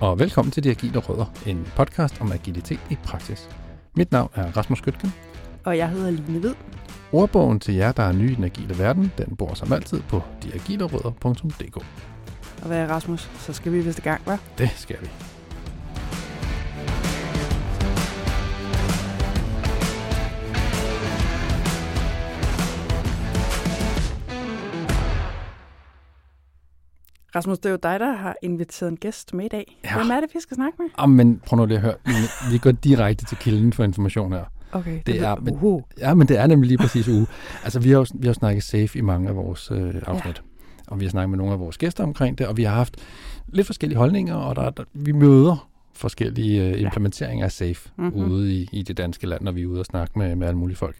og velkommen til De Agile Rødder, en podcast om agilitet i praksis. Mit navn er Rasmus Skytken. Og jeg hedder Line Hvid. Ordbogen til jer, der er nye i den agile verden, den bor som altid på deagilerødder.dk. Og hvad er Rasmus? Så skal vi vist i gang, hva'? Det skal vi. Rasmus, det er jo dig, der har inviteret en gæst med i dag. Ja. Hvem er det, vi skal snakke med? Oh, men prøv nu lige at høre. Vi- går direkte til kilden for information her. Okay, Det er- men- uh, Ja, men det er nemlig lige præcis uge. Altså, vi har jo vi har snakket safe i mange af vores øh, afsnit. Ja. Og vi har snakket med nogle af vores gæster omkring det, og vi har haft lidt forskellige holdninger, og der, der, vi møder forskellige øh, implementeringer af safe Mhm. mm-hmm. ude i, i det danske land, når vi er ude og snakke med, med alle mulige folk.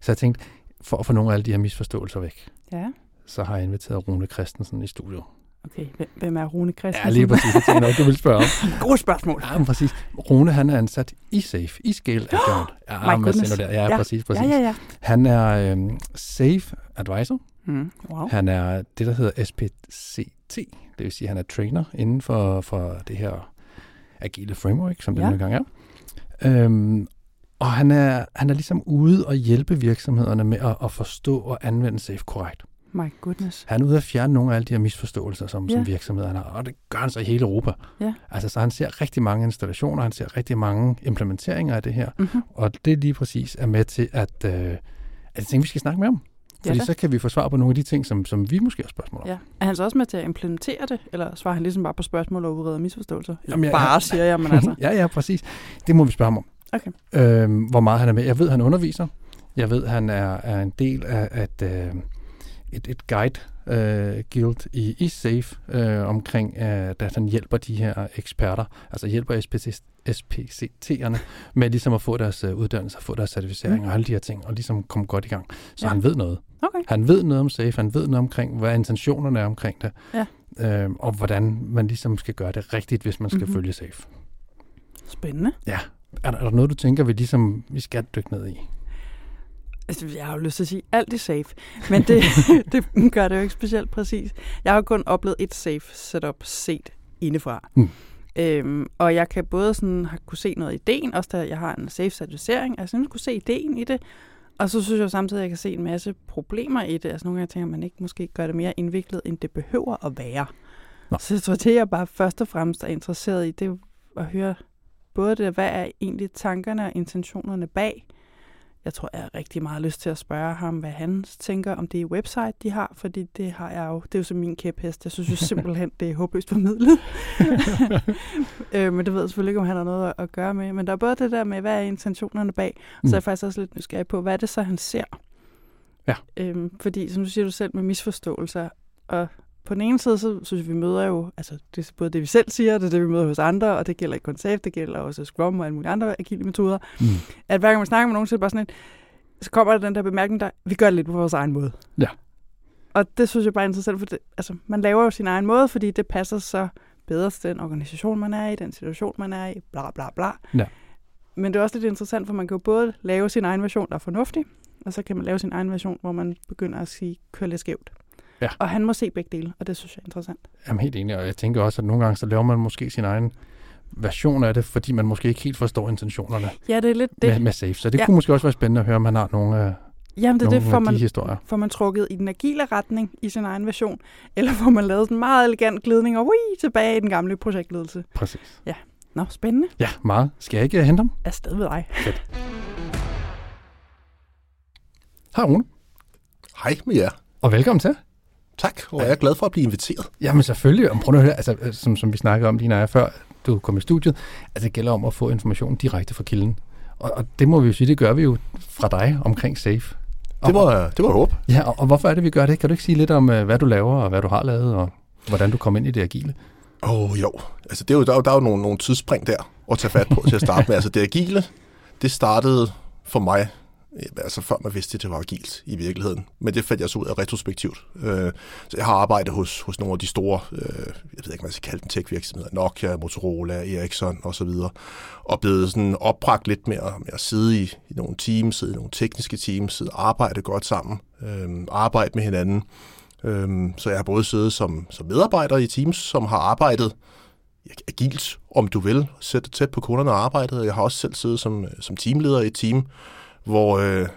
Så jeg tænkte, for at få nogle af alle de her misforståelser væk, Ja, så har jeg inviteret Rune Christensen i studio. okay. Hvem- er Rune Christensen? Ja, lige præcis. Jeg tænkte nok, du vil spørge om. Gode spørgsmål. Ja, men præcis. Rune, han er ansat i Safe, i Scale Account. Ja, My goodness. der. Ja, Ja. præcis, præcis. Ja, ja, ja. Han er øhm, Safe Advisor. Mm, wow. Han er det, der hedder SPCT. Det vil sige, at han er trainer inden for, for det her agile framework, som det Ja. nogle gange er. Øhm, og han er, han er ligesom ude og hjælpe virksomhederne med at, at forstå og anvende Safe korrekt. My goodness. Han er ude at fjerne nogle af alle de her misforståelser, som, Ja. som virksomhederne har, og det gør han så i hele Europa. Ja. Altså, så han ser rigtig mange installationer, han ser rigtig mange implementeringer af det her, Mm-hmm. og det lige præcis er med til, at, øh, at jeg tænker, vi skal snakke med ham. Fordi da. så kan vi få svar på nogle af de ting, som, som vi måske har spørgsmål om. Ja. Er han så også med til at implementere det, eller svarer han ligesom bare på spørgsmål og udreder misforståelser? Jamen, jeg- bare, siger jeg, men altså. ja, ja, præcis. Det må vi spørge ham om. Okay. Øhm, hvor meget han er med. Jeg ved, han underviser. Jeg ved, han er, er en del af at, øh, et, et guide øh, guild i, i SAFE øh, omkring, øh, at han hjælper de her eksperter, altså hjælper SPC, SPCT'erne med ligesom at få deres øh, uddannelse, få deres certificering Mm. og alle de her ting, og ligesom komme godt i gang. Så Ja. han ved noget. Okay. Han ved noget om SAFE, han ved noget omkring, hvad intentionerne er omkring det, Ja. øhm, og hvordan man ligesom skal gøre det rigtigt, hvis man skal Mhm. mm-hmm. følge SAFE. Spændende. Ja. Er der, er der noget, du tænker, vi ligesom vi skal dykke ned i? Altså, jeg har jo lyst til at sige, alt er safe, men det, det gør det jo ikke specielt præcis. Jeg har kun oplevet et safe setup set indefra. Mm. Øhm, og jeg kan både sådan have kunne se noget i ideen, også da jeg har en safe certificering, altså jeg kunne se ideen i det, og så synes jeg samtidig, at jeg kan se en masse problemer i det. Altså nogle gange tænker man ikke måske gør det mere indviklet, end det behøver at være. Nå. Så jeg tror, det jeg bare først og fremmest er interesseret i, det er at høre både det, hvad er egentlig tankerne og intentionerne bag, jeg tror, jeg har rigtig meget lyst til at spørge ham, hvad han tænker om det website, de har, fordi det har jeg jo, det er jo så min kæphest. Jeg synes jo simpelthen, det er håbløst formidlet. øh, men det ved jeg selvfølgelig ikke, om han har noget at- gøre med. Men der er både det der med, hvad er intentionerne bag, mm. så er jeg faktisk også lidt nysgerrig på, hvad er det så, han ser? Ja. Øhm, fordi, som du siger du selv, med misforståelser, og på den ene side, så synes jeg, vi møder jo, altså det er både det, vi selv siger, det er det, vi møder hos andre, og det gælder ikke kun SAFE, det gælder også Scrum og alle mulige andre agile metoder, Mm. at hver gang man snakker med nogen, så er det bare sådan en, så kommer der den der bemærkning, der, vi gør det lidt på vores egen måde. Ja. Og det synes jeg bare er interessant, for det, altså, man laver jo sin egen måde, fordi det passer så bedre til den organisation, man er i, den situation, man er i, bla bla bla. Ja. Men det er også lidt interessant, for man kan jo både lave sin egen version, der er fornuftig, og så kan man lave sin egen version, hvor man begynder at sige, kør lidt skævt. Ja. Og han må se begge dele, og det synes jeg er interessant. Jamen helt enig, og jeg tænker også, at nogle gange så laver man måske sin egen version af det, fordi man måske ikke helt forstår intentionerne Ja, det er lidt det. Med, med safe. Så det Ja. kunne måske også være spændende at høre, om man har nogle, af Jamen, det nogle det, får af man, de historier. får man trukket i den agile retning i sin egen version, eller får man lavet sådan en meget elegant glidning og ui, tilbage i den gamle projektledelse. Præcis. Nå, spændende. Ja, meget. Skal jeg ikke uh, hente ham? Afsted med dig. Hej Rune, Hej med jer. og velkommen til. Tak, og jeg er glad for at blive inviteret. Jamen selvfølgelig, og prøv at høre, altså, øh, som, som vi snakkede om lige når jeg før du kom i studiet, altså det gælder om at få information direkte fra kilden. Og, og det må vi jo sige, det gør vi jo fra dig omkring SAFE. Og, Det var, det var håb. Ja, og, og hvorfor er det, vi gør det? Kan du ikke sige lidt om, øh, hvad du laver, og hvad du har lavet, og hvordan du kom ind i det agile? Åh oh, jo, altså det er jo, der, er jo, der er jo nogle, nogle tidsspring der at tage fat på til at starte med. Altså det agile, det startede for mig, Øh, altså før man vidste, at det var agilt i virkeligheden. Men det fandt jeg så ud af retrospektivt. Øh, så jeg har arbejdet hos, hos nogle af de store, øh, jeg ved ikke, hvad man skal kalde dem, tech-virksomheder, Nokia, Motorola, Ericsson osv., og blevet sådan opbragt lidt med at, med at sidde i, i nogle teams, sidde i nogle tekniske teams, sidde og arbejde godt sammen, øh, arbejde med hinanden. Øhm, så jeg har både siddet som, som medarbejder i teams, som har arbejdet agilt, om du vil, sætte tæt på kunderne og arbejdet. Jeg har også selv siddet som, øh, som teamleder i et team, hvor, øh,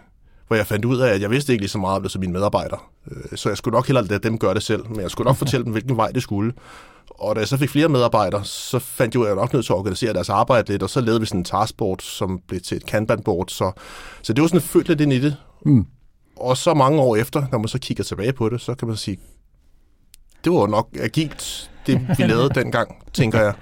hvor jeg fandt ud af, at jeg vidste ikke lige så meget om det som mine medarbejdere. Øh, så jeg skulle nok hellere lade dem gøre det selv, men jeg skulle nok fortælle dem, hvilken vej det skulle. Og da jeg så fik flere medarbejdere, så fandt jeg ud af, at jeg nok nødt til at organisere deres arbejde lidt, og så lavede vi sådan en taskboard, som blev til et Kanban-board. Så, så det var sådan følt lidt ind i det. Mm. Og så mange år efter, når man så kigger tilbage på det, så kan man sige, det var nok agilt, det vi lavede dengang, tænker jeg.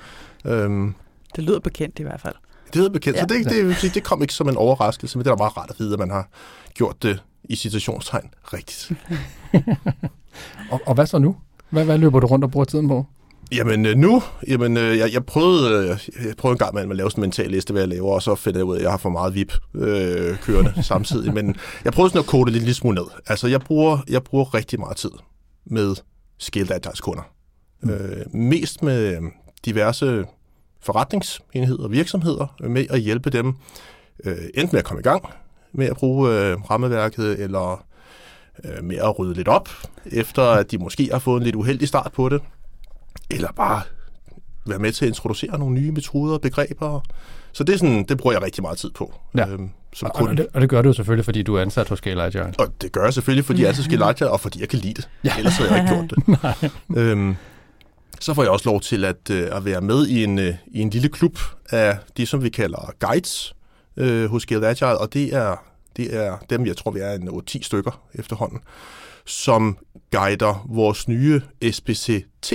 Øhm, det lyder bekendt i hvert fald. Det lyder bekendt, ja. så det, det, det, det kom ikke som en overraskelse, men det er meget rart at vide, at man har gjort det i citationstegn rigtigt. og, og hvad så nu? Hvad, hvad løber du rundt og bruger tiden på? Jamen øh, nu, jamen, øh, jeg, jeg, prøvede, øh, jeg prøvede en gang med at lave sådan en mental liste, hvad jeg laver, og så fandt jeg ud af, at jeg har for meget VIP øh, kørende samtidig. Men jeg prøvede sådan at kode det lidt, lidt smule ned. Altså, jeg bruger, jeg bruger rigtig meget tid med Scaled Agile kunder. Mm. Øh, mest med diverse forretningsenheder og virksomheder med at hjælpe dem øh, enten med at komme i gang med at bruge øh, rammeværket, eller øh, med at rydde lidt op, efter at de måske har fået en lidt uheldig start på det, eller bare være med til at introducere nogle nye metoder og begreber. Så det, er sådan, det bruger jeg rigtig meget tid på. Ja. Øhm, som og, og, det, og det gør du jo selvfølgelig, fordi du er ansat hos Scale Agile. Og det gør jeg selvfølgelig, fordi jeg er ansat hos Scale Agile, og fordi jeg kan lide det. Ja. Ellers havde jeg ikke gjort det. Øhm, så får jeg også lov til at, øh, at være med i en, øh, i en lille klub af de, som vi kalder guides øh, hos Scale Agile, og det er, det er dem, jeg tror, vi er en 8-10 stykker efterhånden, som guider vores nye SPCT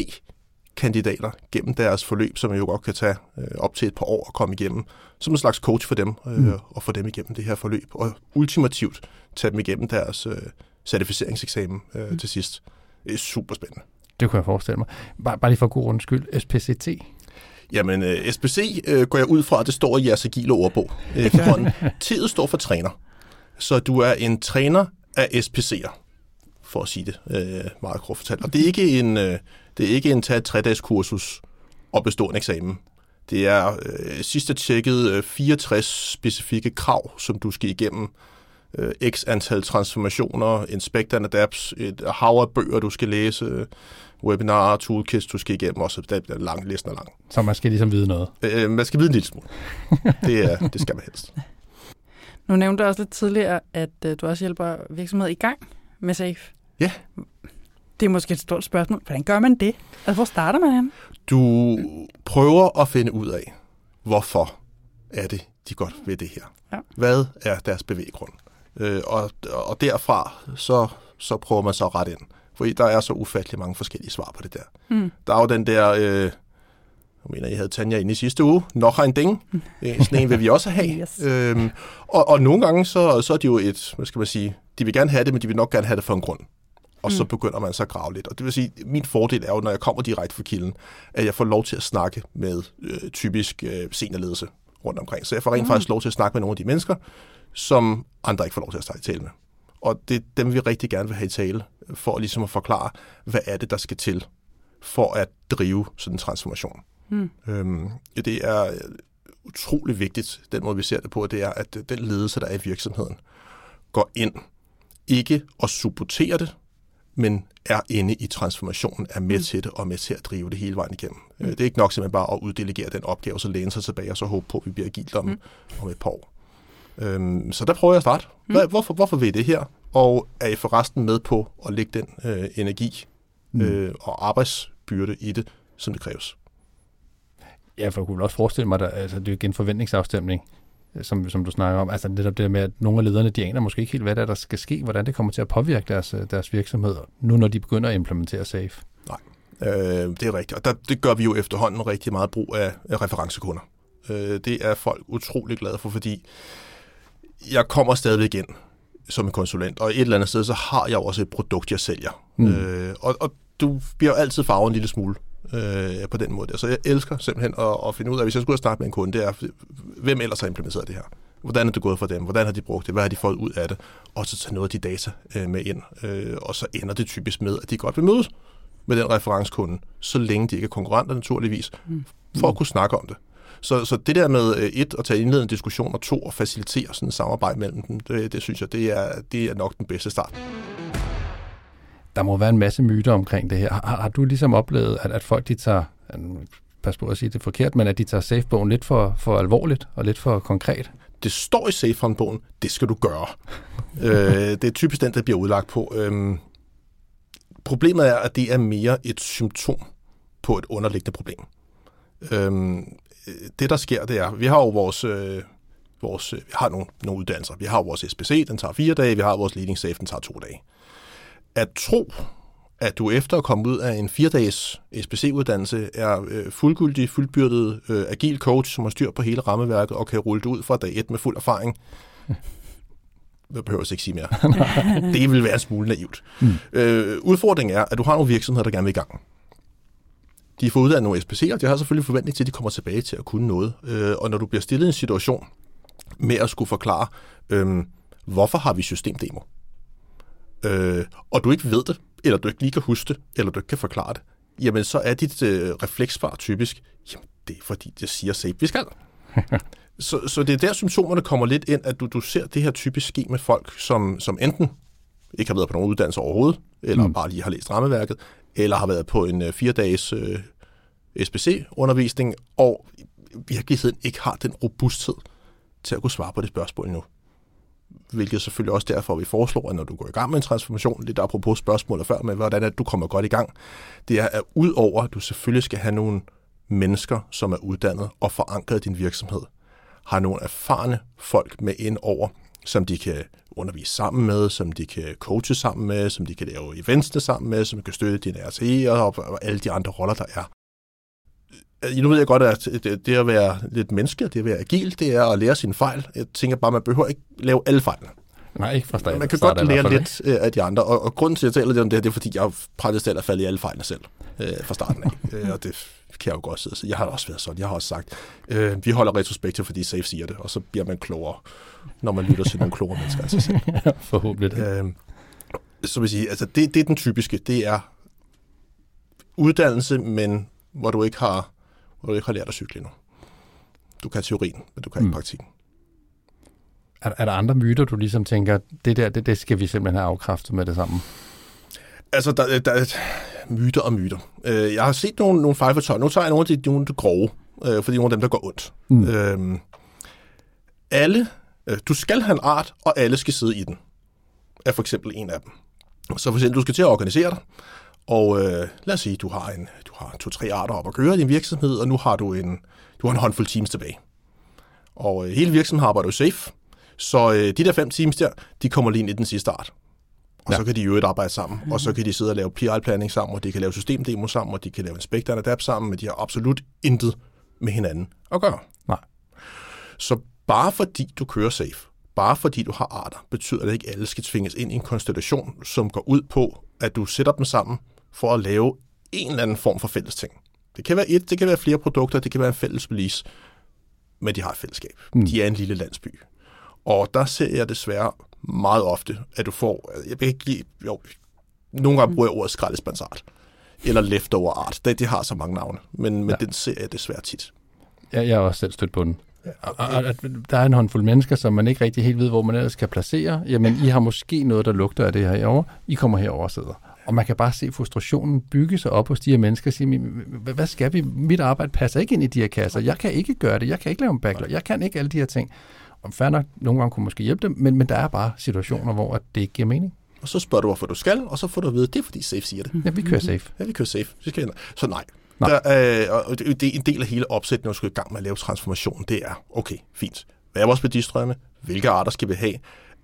kandidater gennem deres forløb, som jo godt kan tage øh, op til et par år at komme igennem, som en slags coach for dem, øh, mm. og få dem igennem det her forløb, og ultimativt tage dem igennem deres øh, certificeringseksamen øh, mm. til sidst. Det er super spændende. Det kunne jeg forestille mig. Bare, bare lige for god rundt skyld, SPCT? Jamen, øh, SPC øh, går jeg ud fra, at det står i jeres agile ordbog efterhånden. T'et står for træner. Så du er en træner af SPC'er, for at sige det øh, meget kort fortalt. Og det er ikke en, øh, det er ikke en tage tre-dages kursus og bestå en eksamen. Det er øh, sidst tjekket øh, 64 specifikke krav, som du skal igennem. Øh, x antal transformationer, inspect and adapts, et hav af bøger, du skal læse, webinarer, toolkits, du skal igennem, og så det er lang, listen er lang. Så man skal ligesom vide noget? Øh, man skal vide en lille smule. Det, er, det skal man helst. Nu nævnte du også lidt tidligere, at uh, du også hjælper virksomheder i gang med SAFE. Ja. Det er måske et stort spørgsmål. Hvordan gør man det? Altså, hvor starter man hen? Du prøver at finde ud af, hvorfor er det, de godt ved det her. Ja. Hvad er deres bevæggrund? Øh, og, og derfra, så, så prøver man så ret ind. Fordi der er så ufattelig mange forskellige svar på det der. Mm. Der er jo den der, øh, jeg mener, I havde Tanja inde i sidste uge, nok en ding. Øh, sådan en vil vi også have. yes. øhm, og, og nogle gange, så, så er det jo et, hvad skal man sige, de vil gerne have det, men de vil nok gerne have det for en grund. Og mm. så begynder man så at grave lidt. Og det vil sige, min fordel er jo, når jeg kommer direkte fra kilden, at jeg får lov til at snakke med øh, typisk øh, seniorledelse rundt omkring. Så jeg får rent mm. faktisk lov til at snakke med nogle af de mennesker, som andre ikke får lov til at snakke tale med. Og det er dem, vi rigtig gerne vil have i tale, for ligesom at forklare, hvad er det, der skal til for at drive sådan en transformation. Mm. Øhm, det er utrolig vigtigt, den måde vi ser det på, det er, at den ledelse, der er i virksomheden, går ind, ikke og supporterer det, men er inde i transformationen, er med mm. til det og med til at drive det hele vejen igennem. Mm. Det er ikke nok simpelthen bare at uddelegere den opgave, så læne sig tilbage og så håbe på, at vi bliver agilt om, mm. om et par år. Øhm, så der prøver jeg at starte. Mm. Hvad, hvorfor, hvorfor vil I det her? Og er I forresten med på at lægge den øh, energi mm. øh, og arbejdsbyrde i det, som det kræves? Ja, for jeg kunne også forestille mig, at altså, det er en forventningsafstemning, som, som du snakker om. Altså netop det med, at nogle af lederne, de aner måske ikke helt, hvad der, der skal ske, hvordan det kommer til at påvirke deres, deres virksomhed, nu når de begynder at implementere SAFE. Nej, øh, det er rigtigt. Og der, det gør vi jo efterhånden rigtig meget brug af, af referencekunder. Øh, det er folk utrolig glade for, fordi jeg kommer stadigvæk ind som en konsulent, og et eller andet sted, så har jeg også et produkt, jeg sælger. Mm. Øh, og, og du bliver jo altid farvet en lille smule øh, på den måde. Så jeg elsker simpelthen at, at finde ud af, hvis jeg skulle starte med en kunde, det er, hvem ellers har implementeret det her? Hvordan er det gået for dem? Hvordan har de brugt det? Hvad har de fået ud af det? Og så tage noget af de data øh, med ind. Øh, og så ender det typisk med, at de godt vil mødes med den referencekunde, så længe de ikke er konkurrenter naturligvis, mm. for at kunne snakke om det. Så, så det der med øh, et, at tage indledende diskussion, og to, at facilitere sådan et samarbejde mellem dem, det, det synes jeg, det er, det er nok den bedste start. Der må være en masse myter omkring det her. Har, har du ligesom oplevet, at, at folk de tager passe på at sige det forkert, men at de tager SAFE-bogen lidt for, for alvorligt og lidt for konkret. Det står i SAFE-bogen, det skal du gøre. øh, det er typisk den, der bliver udlagt på. Øhm, problemet er, at det er mere et symptom på et underliggende problem. Øhm, det, der sker, det er, vi har jo vores... Øh, vores, vi har nogle, nogle uddannelser. Vi har vores SPC, den tager fire dage. Vi har vores Leading Safe, den tager to dage. At tro, at du efter at komme ud af en fire-dages SPC-uddannelse er øh, fuldgyldig, fuldbyrdet øh, agil coach, som har styr på hele rammeværket og kan rulle det ud fra dag et med fuld erfaring. Jeg behøver ikke sige mere. det vil være en smule naivt. Mm. Øh, udfordringen er, at du har nogle virksomheder, der gerne vil i gang. De får uddannet nogle SPC'er, de har selvfølgelig forventning til, at de kommer tilbage til at kunne noget. Øh, og når du bliver stillet i en situation med at skulle forklare, øh, hvorfor har vi systemdemo? Øh, og du ikke ved det, eller du ikke lige kan huske det, eller du ikke kan forklare det, jamen så er dit øh, refleksvar typisk, jamen det er fordi, det siger safe, vi skal. så, så det er der symptomerne kommer lidt ind, at du, du ser det her typisk ske med folk, som, som enten ikke har været på nogen uddannelse overhovedet, eller mm. bare lige har læst rammeværket, eller har været på en øh, fire-dages øh, SPC-undervisning, og i virkeligheden ikke har den robusthed til at kunne svare på det spørgsmål nu. hvilket selvfølgelig også derfor, vi foreslår, at når du går i gang med en transformation, lidt apropos spørgsmålet før med, hvordan er du kommer godt i gang, det er, at udover, at du selvfølgelig skal have nogle mennesker, som er uddannet og forankret i din virksomhed, har nogle erfarne folk med ind over, som de kan undervise sammen med, som de kan coache sammen med, som de kan lave eventsene sammen med, som kan støtte din RTE og, alle de andre roller, der er. Øh, nu ved jeg godt, at det at være lidt menneske, det at være agil, det er at lære sine fejl. Jeg tænker bare, man behøver ikke lave alle fejlene. Nej, ikke fra starten. Man kan godt lære lidt øh, af de andre, og, og grunden til, at jeg taler lidt om det, det er, fordi jeg praktisk talt faldet i alle fejlene selv øh, fra starten af. øh, og det kan jeg jo godt sige. Jeg har også været sådan. Jeg har også sagt, øh, vi holder retrospektiv, fordi Safe siger det, og så bliver man klogere, når man lytter til nogle klogere mennesker af sig selv. Forhåbentlig. Øh, så vil sige, altså det, det er den typiske. Det er uddannelse, men hvor du ikke har hvor du ikke har lært at cykle endnu. Du kan teorien, men du kan ikke mm. praktikken. Er, er der andre myter, du ligesom tænker, det der, det, det skal vi simpelthen have afkræftet med det samme? Altså, der, der er myter og myter. Øh, jeg har set nogle, nogle fejlfortøj. Nu tager jeg nogle af de, nogle af de grove, øh, fordi nogle af dem, der går ondt. Mm. Øh, alle, øh, du skal have en art, og alle skal sidde i den. Er for eksempel en af dem. Så for eksempel, du skal til at organisere dig, og øh, lad os sige, du har en, du har to-tre arter op at køre i din virksomhed, og nu har du en, du har en håndfuld teams tilbage. Og øh, hele virksomheden arbejder jo safe, så øh, de der fem teams der, de kommer lige ind i den sidste art. Og ja. så kan de jo et arbejde sammen, mm. og så kan de sidde og lave PI-planning sammen, og de kan lave systemdemo sammen, og de kan lave inspect and adapt sammen, men de har absolut intet med hinanden at gøre. Nej. Så bare fordi du kører safe, bare fordi du har arter, betyder det ikke, at alle skal tvinges ind i en konstellation, som går ud på, at du sætter dem sammen for at lave en eller anden form for fælles ting. Det kan være et, det kan være flere produkter, det kan være en fælles release, men de har et fællesskab. Mm. De er en lille landsby. Og der ser jeg desværre meget ofte, at du får, jeg vil ikke give, jo, nogle gange bruger jeg ordet skraldespandsart, eller leftover art. Det, det har så mange navne, men, men ja. den ser jeg desværre tit. Ja, jeg har også selv stødt på den. Og, og, at der er en håndfuld mennesker, som man ikke rigtig helt ved, hvor man ellers kan placere. Jamen, I har måske noget, der lugter af det her herovre. I kommer herover og sidder. Og man kan bare se frustrationen bygge sig op hos de her mennesker og sige, hvad skal vi? Mit arbejde passer ikke ind i de her kasser. Jeg kan ikke gøre det. Jeg kan ikke lave en backlog. Jeg kan ikke alle de her ting. Fair nok, nogle gange kunne måske hjælpe dem, men, men der er bare situationer, hvor det ikke giver mening. Og så spørger du, hvorfor du skal, og så får du at vide, det er fordi Safe siger det. Ja, vi kører safe. Ja, vi kører safe. Vi skal så nej. nej. Der, er, og det er en del af hele opsætningen, når du skal i gang med at lave transformation, det er, okay, fint. Hvad er vores værdistrømme? Hvilke arter skal vi have?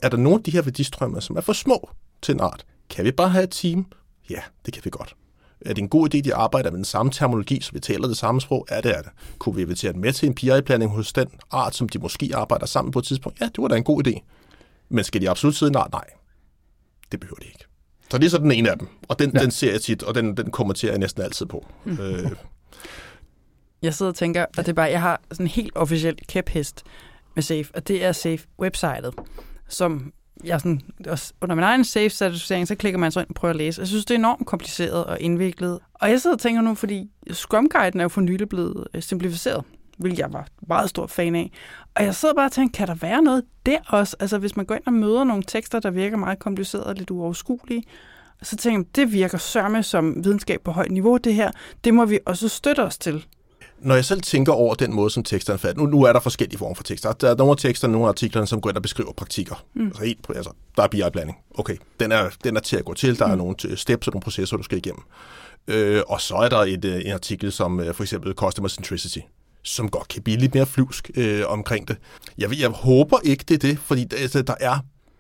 Er der nogle af de her værdistrømme, som er for små til en art? Kan vi bare have et team, Ja, det kan vi godt. Er det en god idé, at de arbejder med den samme terminologi, så vi taler det samme sprog? Ja, det er det. Kunne vi invitere dem med til en PI-planning hos den art, som de måske arbejder sammen på et tidspunkt? Ja, det var da en god idé. Men skal de absolut sidde en art? Nej. Det behøver de ikke. Så det er så den ene af dem. Og den, ja. den ser jeg tit, og den, den kommenterer jeg næsten altid på. Mm. Øh. Jeg sidder og tænker, at det er bare, jeg har sådan en helt officiel kæphest med Safe, og det er Safe-websitet, som jeg sådan, under min egen safe certificering, så klikker man så ind og prøver at læse. Jeg synes, det er enormt kompliceret og indviklet. Og jeg sidder og tænker nu, fordi Scrum Guiden er jo for nylig blevet øh, simplificeret, hvilket jeg var meget stor fan af. Og jeg sidder bare og tænker, kan der være noget der også? Altså hvis man går ind og møder nogle tekster, der virker meget komplicerede og lidt uoverskuelige, så tænker jeg, det virker sørme som videnskab på højt niveau, det her. Det må vi også støtte os til når jeg selv tænker over den måde, som teksterne falder, nu, nu er der forskellige former for tekster. Der er nogle af teksterne, nogle af artiklerne, som går ind og beskriver praktikker. Mm. Altså, helt, altså, der er BI-blanding. Okay, den er, den er til at gå til. Der mm. er nogle steps og nogle processer, du skal igennem. Øh, og så er der et, øh, en artikel som øh, for eksempel Customer Centricity, som godt kan blive lidt mere flyvsk øh, omkring det. Jeg, jeg håber ikke, det er det, fordi altså, der er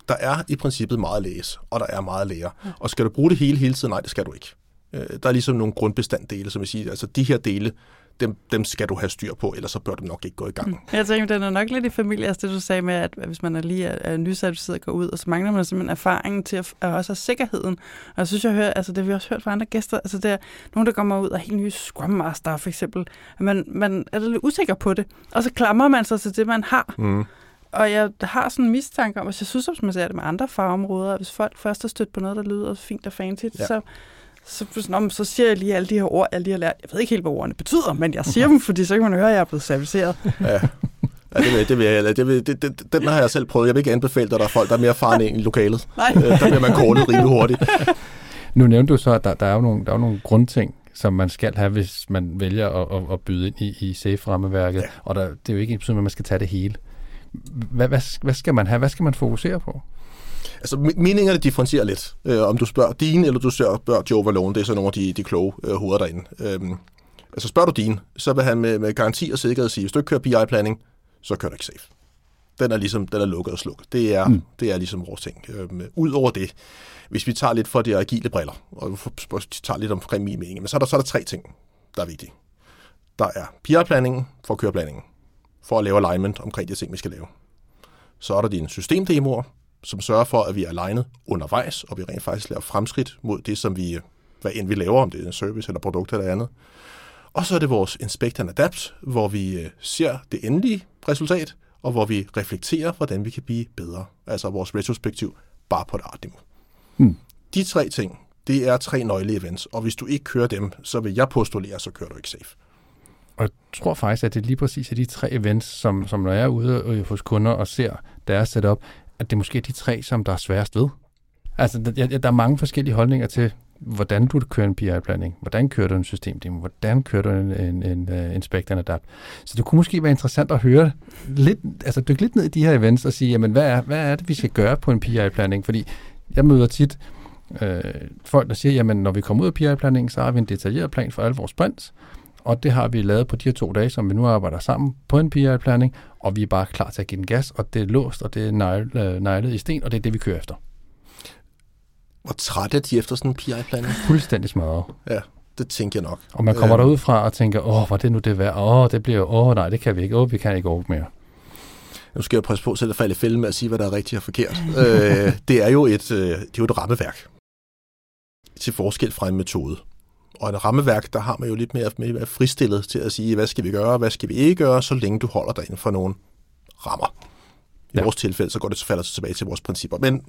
der er i princippet meget at læse, og der er meget at lære. Ja. Og skal du bruge det hele hele tiden? Nej, det skal du ikke. Øh, der er ligesom nogle grundbestanddele, som jeg siger, altså de her dele, dem, dem skal du have styr på, ellers så bør du nok ikke gå i gang. Mm. Jeg tænker, den er nok lidt i familie, altså det du sagde med, at hvis man er lige er, er nycertificeret og går ud, og så mangler man simpelthen erfaringen til at, at også have sikkerheden. Og jeg synes, jeg hører, altså det vi også hørt fra andre gæster, altså det er nogen, der kommer ud og helt nye Scrum Master for eksempel, at man, man er lidt usikker på det, og så klamrer man sig til det, man har. Mm. Og jeg har sådan en mistanke om, hvis jeg synes, at man ser det med andre fagområder, hvis folk først har stødt på noget, der lyder fint og fancy, ja. så så, så, så siger jeg lige alle de her ord, jeg lige har lært. Jeg ved ikke helt, hvad ordene betyder, men jeg siger dem, fordi så kan man høre, at jeg er blevet serviceret. Ja. Ja, det vil, det vil jeg, det vil, det, det, den har jeg selv prøvet. Jeg vil ikke anbefale, at der er folk, der er mere erfarne i lokalet. Nej. Øh, der bliver man kortet rimelig hurtigt. Nu nævnte du så, at der, der, er jo nogle, der er jo nogle grundting, som man skal have, hvis man vælger at, at, at byde ind i, i SAFE-rammeværket. Ja. Og der, det er jo ikke sådan, at man skal tage det hele. Hvad, hvad, hvad skal man have? Hvad skal man fokusere på? Altså, meningerne differentierer lidt. Øh, om du spørger din, eller du spørger Joe Valone, det er så nogle af de, de kloge øh, hoveder derinde. Øhm, altså, spørger du din, så vil han med, med garanti og sikkerhed sige, hvis du ikke kører BI-planning, så kører du ikke safe. Den er ligesom, den er lukket og slukket. Det er, mm. det er ligesom vores ting. Øhm, Udover det, hvis vi tager lidt for de agile briller, og vi tager lidt omkring min mening, men så er der, så er der tre ting, der er vigtige. Der er PI-planningen for at køre planningen, for at lave alignment omkring de ting, vi skal lave. Så er der dine systemdemoer, som sørger for, at vi er alignet undervejs, og vi rent faktisk laver fremskridt mod det, som vi, hvad end vi laver, om det er en service eller produkt eller andet. Og så er det vores Inspect and Adapt, hvor vi øh, ser det endelige resultat, og hvor vi reflekterer, hvordan vi kan blive bedre. Altså vores retrospektiv, bare på et art-niveau. Hmm. De tre ting, det er tre nøgle-events, og hvis du ikke kører dem, så vil jeg postulere, så kører du ikke safe. Og jeg tror faktisk, at det er lige præcis er de tre events, som, som når jeg er ude hos kunder og ser deres setup, at det måske er de tre, som der er sværest ved. Altså, der, der er mange forskellige holdninger til, hvordan du kører en PI-blanding, hvordan kører du en systemdemo, hvordan kører du en, en, en en inspect and adapt. Så det kunne måske være interessant at høre lidt, altså dykke lidt ned i de her events og sige, jamen hvad er, hvad er det, vi skal gøre på en PI-blanding? Fordi jeg møder tit øh, folk, der siger, jamen når vi kommer ud af PI-blandingen, så har vi en detaljeret plan for alle vores sprints, og det har vi lavet på de her to dage, som vi nu arbejder sammen på en PI-planning, og vi er bare klar til at give den gas, og det er låst, og det er neglet i sten, og det er det, vi kører efter. Hvor træt er de efter sådan en PI-planning? Fuldstændig smadret. Ja, det tænker jeg nok. Og man kommer øh, derud fra og tænker, åh, var det nu det værd? Åh, det bliver, åh, nej, det kan vi ikke. Åh, vi kan ikke over mere. Nu skal jeg presse på selv at falde i fælde med at sige, hvad der er rigtigt og forkert. øh, det er jo et, øh, det er jo et rammeværk til forskel fra en metode og et rammeværk, der har man jo lidt mere, mere fristillet til at sige, hvad skal vi gøre, hvad skal vi ikke gøre, så længe du holder dig inden for nogle rammer. I ja. vores tilfælde, så går det så falder tilbage til vores principper. Men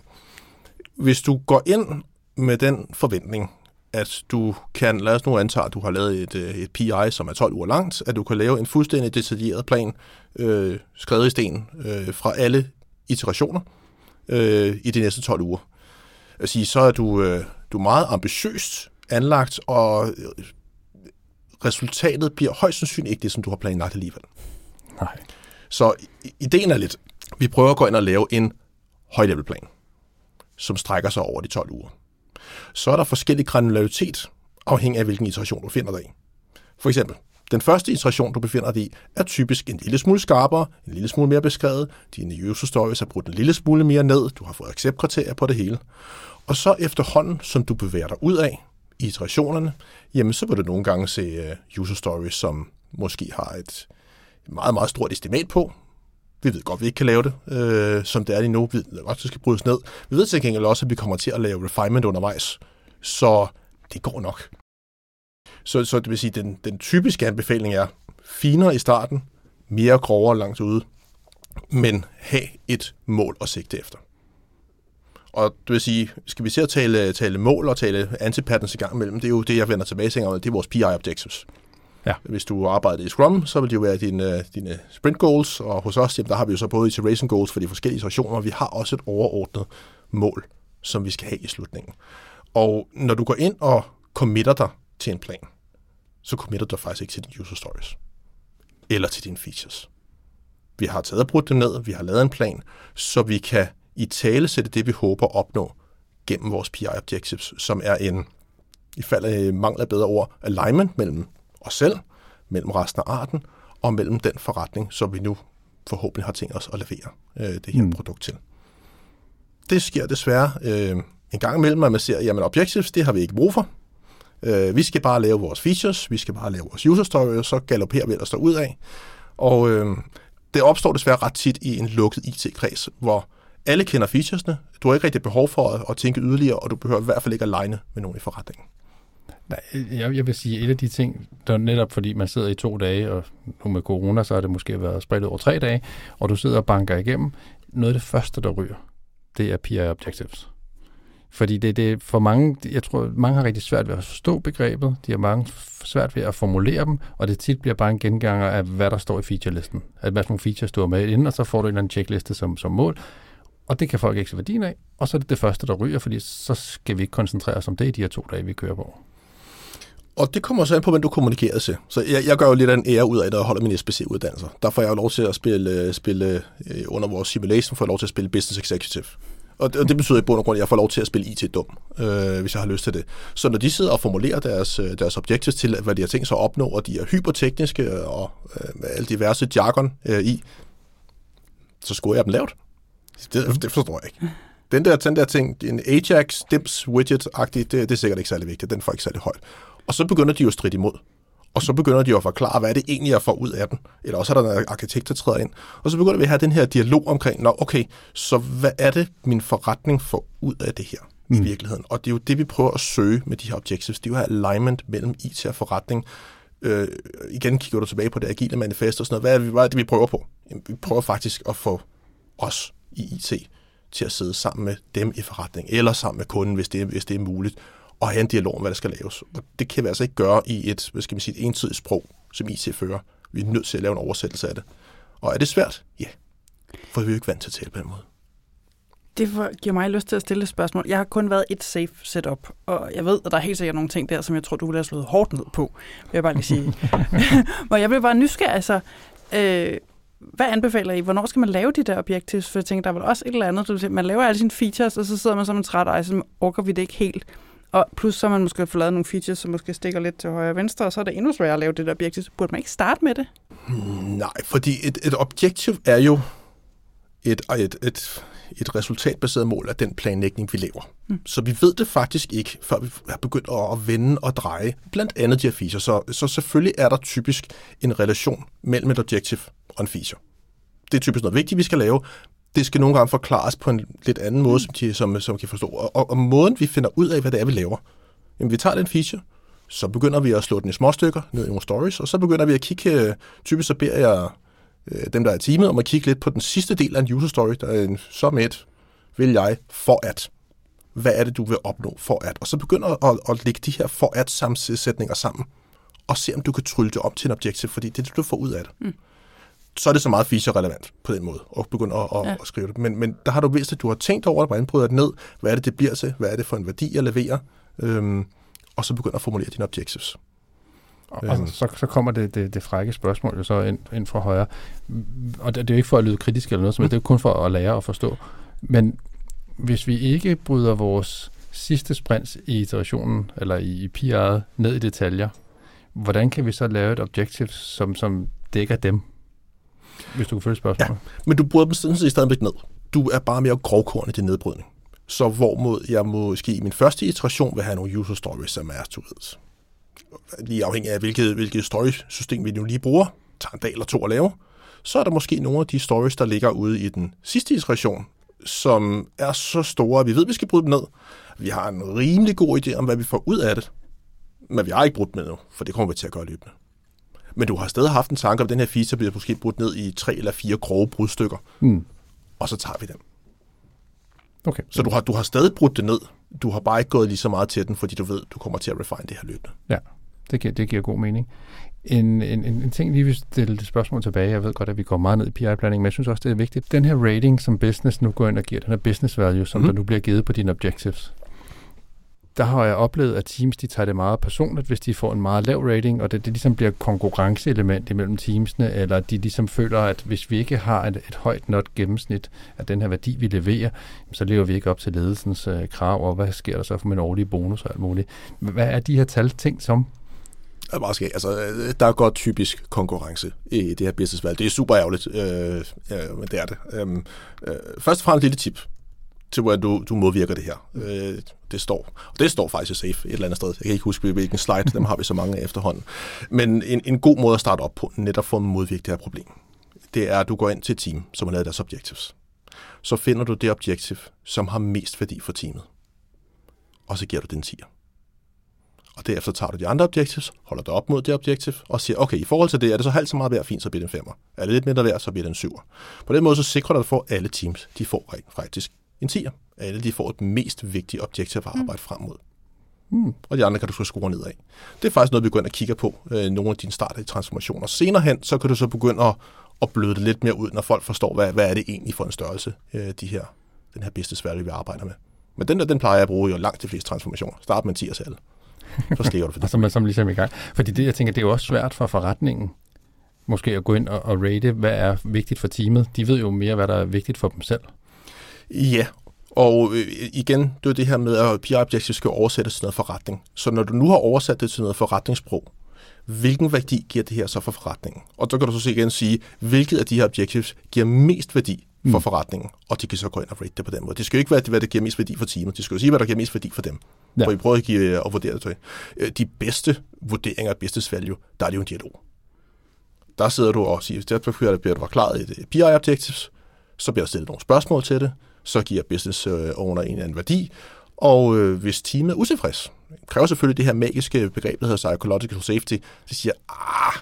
hvis du går ind med den forventning, at du kan, lad os nu antage, at du har lavet et, øh, et PI, som er 12 uger langt, at du kan lave en fuldstændig detaljeret plan, øh, skrevet i sten, øh, fra alle iterationer øh, i de næste 12 uger. At sige, så er du, øh, du er meget ambitiøst anlagt, og resultatet bliver højst sandsynligt ikke det, som du har planlagt alligevel. Nej. Så ideen er lidt, vi prøver at gå ind og lave en højlevelplan, som strækker sig over de 12 uger. Så er der forskellig granularitet, afhængig af hvilken iteration du finder dig i. For eksempel, den første iteration, du befinder dig i, er typisk en lille smule skarpere, en lille smule mere beskrevet, dine user stories er brudt en lille smule mere ned, du har fået accept-kriterier på det hele. Og så efterhånden, som du bevæger dig ud af, iterationerne, jamen så vil du nogle gange se øh, user stories, som måske har et meget, meget stort estimat på. Vi ved godt, at vi ikke kan lave det, øh, som det er lige nu. Vi ved godt, at det skal brydes ned. Vi ved til gengæld også, at vi kommer til at lave refinement undervejs. Så det går nok. Så, så det vil sige, at den, den typiske anbefaling er finere i starten, mere grovere langt ude, men have et mål at sigte efter. Og det vil sige, skal vi se at tale, tale mål og tale antipatterns i gang imellem, det er jo det, jeg vender tilbage til, det er vores PI objectives. Ja. Hvis du arbejder i Scrum, så vil det jo være dine, dine sprint goals, og hos os, jamen, der har vi jo så både iteration goals for de forskellige iterationer, og vi har også et overordnet mål, som vi skal have i slutningen. Og når du går ind og committer dig til en plan, så committer du faktisk ikke til dine user stories. eller til dine features. Vi har taget og brudt dem ned, vi har lavet en plan, så vi kan i tale sætte det, vi håber at opnå gennem vores PI objectives, som er en, i fald af mangel af bedre ord, alignment mellem os selv, mellem resten af arten, og mellem den forretning, som vi nu forhåbentlig har tænkt os at levere øh, det her mm. produkt til. Det sker desværre øh, en gang imellem, at man siger, jamen objectives, det har vi ikke brug for. Øh, vi skal bare lave vores features, vi skal bare lave vores user story, og så galopperer vi ellers ud af. Og øh, det opstår desværre ret tit i en lukket IT-kreds, hvor alle kender featuresne, du har ikke rigtig behov for at, at tænke yderligere, og du behøver i hvert fald ikke at legne med nogen i forretningen. Nej, jeg, jeg vil sige, et af de ting, der netop fordi man sidder i to dage, og nu med corona, så har det måske været spredt over tre dage, og du sidder og banker igennem, noget af det første, der ryger, det er PI Objectives. Fordi det, det for mange, jeg tror, mange har rigtig svært ved at forstå begrebet, de har mange svært ved at formulere dem, og det tit bliver bare en genganger af, hvad der står i featurelisten. At hvad for nogle features du har med inden, og så får du en eller anden checkliste som, som mål, og det kan folk ikke se værdien af, og så er det det første, der ryger, fordi så skal vi ikke koncentrere os om det i de her to dage, vi kører på. Og det kommer så an på, hvem du kommunikerer til. Så jeg, jeg gør jo lidt af en ære ud af, at jeg holder min SBC-uddannelser. Der får jeg jo lov til at spille, øh, spille øh, under vores simulation, får jeg lov til at spille Business Executive. Og det, og det betyder i bund og grund, at jeg får lov til at spille IT-dum, øh, hvis jeg har lyst til det. Så når de sidder og formulerer deres, øh, deres objectives til, hvad de har tænkt sig at opnå, og de er hypertekniske og øh, med alle diverse jargon øh, i, så scorer jeg dem lavt. Det, det forstår jeg ikke. Den der, den der ting, en Ajax, Dims, Widget-agtig, det, det er sikkert ikke særlig vigtigt. Den får ikke særlig højt. Og så begynder de jo at stride imod. Og så begynder de at forklare, hvad er det egentlig, jeg får ud af den. Eller også er der en arkitekt, der træder ind. Og så begynder vi at have den her dialog omkring, nå okay, så hvad er det, min forretning får ud af det her mm. i virkeligheden? Og det er jo det, vi prøver at søge med de her objectives. Det er jo her alignment mellem IT og forretning. Øh, igen kigger du tilbage på det agile manifest og sådan noget. Hvad er, det, hvad er det, vi prøver på? Jamen, vi prøver faktisk at få os i IT til at sidde sammen med dem i forretning, eller sammen med kunden, hvis det, hvis det er muligt, og have en dialog om, hvad der skal laves. Og det kan vi altså ikke gøre i et, hvad skal man sige, et entydigt sprog, som IT-fører. Vi er nødt til at lave en oversættelse af det. Og er det svært? Ja. For vi er jo ikke vant til at tale på den måde. Det giver mig lyst til at stille et spørgsmål. Jeg har kun været et safe setup, og jeg ved, at der er helt sikkert nogle ting der, som jeg tror, du ville have slået hårdt ned på, vil jeg bare lige sige. Men jeg blev bare nysgerrig, altså, øh, hvad anbefaler I? Hvornår skal man lave de der objectives? For jeg tænker, der er vel også et eller andet. Man laver alle sine features, og så sidder man som en træt, ej, så orker vi det ikke helt. Og plus så har man måske fået lavet nogle features, som måske stikker lidt til højre og venstre, og så er det endnu sværere at lave det der objektiv. Burde man ikke starte med det? Mm, nej, fordi et, et objektiv er jo et, et, et, et resultatbaseret mål af den planlægning, vi laver. Mm. Så vi ved det faktisk ikke, før vi har begyndt at vende og dreje blandt andet de her features. Så, så selvfølgelig er der typisk en relation mellem et objektiv og en feature. Det er typisk noget vigtigt, vi skal lave, det skal nogle gange forklares på en lidt anden måde, som, de, som, som kan forstå. Og, og, og måden, vi finder ud af, hvad det er, vi laver, jamen vi tager den feature, så begynder vi at slå den i små stykker ned i nogle stories, og så begynder vi at kigge, øh, typisk så beder jeg øh, dem, der er i teamet, om at kigge lidt på den sidste del af en user story, der er en, som et, vil jeg, for at. Hvad er det, du vil opnå for at? Og så begynder at, at lægge de her for at sammensætninger sammen, og se, om du kan trylle det op til en objektiv, fordi det er det, du får ud af det. Mm så er det så meget feature-relevant på den måde, at begynde at, at, ja. at skrive det. Men, men der har du vist, at du har tænkt over det, hvordan bryder det ned, hvad er det, det bliver til, hvad er det for en værdi, jeg leverer, øhm, og så begynder at formulere dine objectives. Og, øhm. så, så kommer det, det, det frække spørgsmål jo så ind, ind fra højre. Og det, det er jo ikke for at lyde kritisk eller noget som mm. det er kun for at lære at forstå. Men hvis vi ikke bryder vores sidste sprints i iterationen, eller i, i PR'et, ned i detaljer, hvordan kan vi så lave et objective, som, som dækker dem? hvis du kan følge spørgsmålet. Ja, men du bryder dem sådan set stadigvæk ned. Du er bare mere grovkorn i din nedbrydning. Så hvorimod jeg måske i min første iteration vil have nogle user stories, som er, du ved, lige afhængig af, hvilket, hvilket story-system vi nu lige bruger, tager en dag eller to at lave, så er der måske nogle af de stories, der ligger ude i den sidste iteration, som er så store, at vi ved, at vi skal bryde dem ned. Vi har en rimelig god idé om, hvad vi får ud af det, men vi har ikke brudt dem ned, for det kommer vi til at gøre løbende. Men du har stadig haft en tanke om, at den her feature bliver måske brudt ned i tre eller fire grove brudstykker. Mm. Og så tager vi dem. Okay. Så du har, du har stadig brudt det ned. Du har bare ikke gået lige så meget til den, fordi du ved, du kommer til at refine det her løbende. Ja, det giver, det giver god mening. En, en, en, en ting, lige vil stille et spørgsmål tilbage. Jeg ved godt, at vi går meget ned i PI-planning, men jeg synes også, det er vigtigt. Den her rating, som business nu går ind og giver, den her business value, som mm. der nu bliver givet på dine objectives, der har jeg oplevet, at teams de tager det meget personligt, hvis de får en meget lav rating, og det, det ligesom bliver konkurrenceelement imellem teamsene, eller de ligesom føler, at hvis vi ikke har et, et højt not gennemsnit af den her værdi, vi leverer, så lever vi ikke op til ledelsens øh, krav, og hvad sker der så for min årlige bonus og alt muligt. Hvad er de her tal ting som? er meget skæg. Altså, øh, der er godt typisk konkurrence i det her businessvalg. Det er super ærgerligt, øh, øh, men det er det. Øh, øh, først og fremmest et lille tip til, hvordan du, du modvirker det her. Øh, det står. Og det står faktisk i Safe et eller andet sted. Jeg kan ikke huske, hvilken slide. Dem har vi så mange af efterhånden. Men en, en god måde at starte op på, netop for at modvirke det her problem, det er, at du går ind til et team, som har lavet deres objectives. Så finder du det objective, som har mest værdi for teamet. Og så giver du den 10'er. Og derefter tager du de andre objectives, holder dig op mod det objective, og siger, okay, i forhold til det, er det så halvt så meget værd, fint, så bliver det en femmer. Er det lidt mindre værd, så bliver det en syver. På den måde så sikrer du dig for, at alle teams, de får rent faktisk en 10'er. Alle de får et mest vigtige objektiv at arbejde frem mod. Mm. Og de andre kan du så score ned af. Det er faktisk noget, vi går ind og kigger på, øh, nogle af dine starter i transformationer. Senere hen, så kan du så begynde at, at bløde det lidt mere ud, når folk forstår, hvad, hvad er det egentlig for en størrelse, øh, de her, den her business value, vi arbejder med. Men den der, den plejer jeg at bruge i langt de fleste transformationer. Start med en 10 selv. Så slikker du for det. og så er man som ligesom i gang. Fordi det, jeg tænker, det er jo også svært for forretningen, måske at gå ind og, og rate, hvad er vigtigt for teamet. De ved jo mere, hvad der er vigtigt for dem selv. Ja, og øh, igen, det er det her med, at PR Objectives skal oversættes til noget forretning. Så når du nu har oversat det til noget forretningssprog, hvilken værdi giver det her så for forretningen? Og så kan du så igen sige, hvilket af de her objectives giver mest værdi for mm. forretningen, og de kan så gå ind og rate det på den måde. Det skal jo ikke være, hvad der giver mest værdi for teamet. Det skal jo sige, hvad der giver mest værdi for dem. Ja. For I prøver at, give, øh, at vurdere det. Øh, de bedste vurderinger af business value, der er det jo en dialog. Der sidder du og siger, der bliver du forklaret et PI objectives, så bliver der stillet nogle spørgsmål til det, så giver business øh, owner en eller anden værdi, og øh, hvis teamet er utilfreds, kræver selvfølgelig det her magiske begreb, der hedder psychological safety, så siger, ah,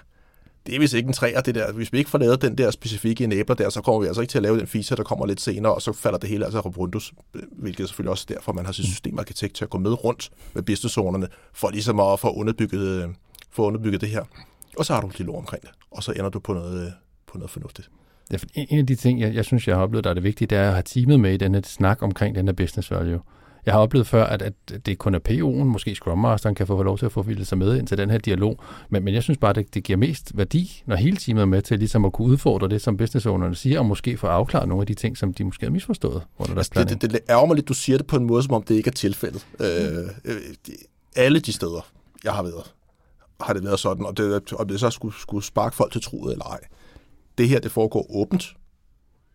det er vist ikke en træer, det der. Hvis vi ikke får lavet den der specifikke enabler der, så kommer vi altså ikke til at lave den feature, der kommer lidt senere, og så falder det hele altså rundt, hvilket er selvfølgelig også derfor, man har sit systemarkitekt til at gå med rundt med business for ligesom at få underbygget, øh, få underbygget det her. Og så har du lidt lille omkring det, og så ender du på noget, øh, på noget fornuftigt. En af de ting, jeg, jeg synes, jeg har oplevet, der er det vigtige, det er at have teamet med i denne snak omkring den her business value. Jeg har oplevet før, at, at det kun er PO'en, måske Scrum Masteren, kan få lov til at få sig med ind til den her dialog. Men, men jeg synes bare, at det, det giver mest værdi, når hele teamet er med til ligesom at kunne udfordre det, som business ownerne siger, og måske få afklaret nogle af de ting, som de måske har misforstået under deres altså, det, det, det ærger mig lidt, du siger det på en måde, som om det ikke er tilfældet. Mm. Øh, øh, alle de steder, jeg har været, har det været sådan, og det, om det så skulle, skulle sparke folk til troet eller ej. Det her, det foregår åbent.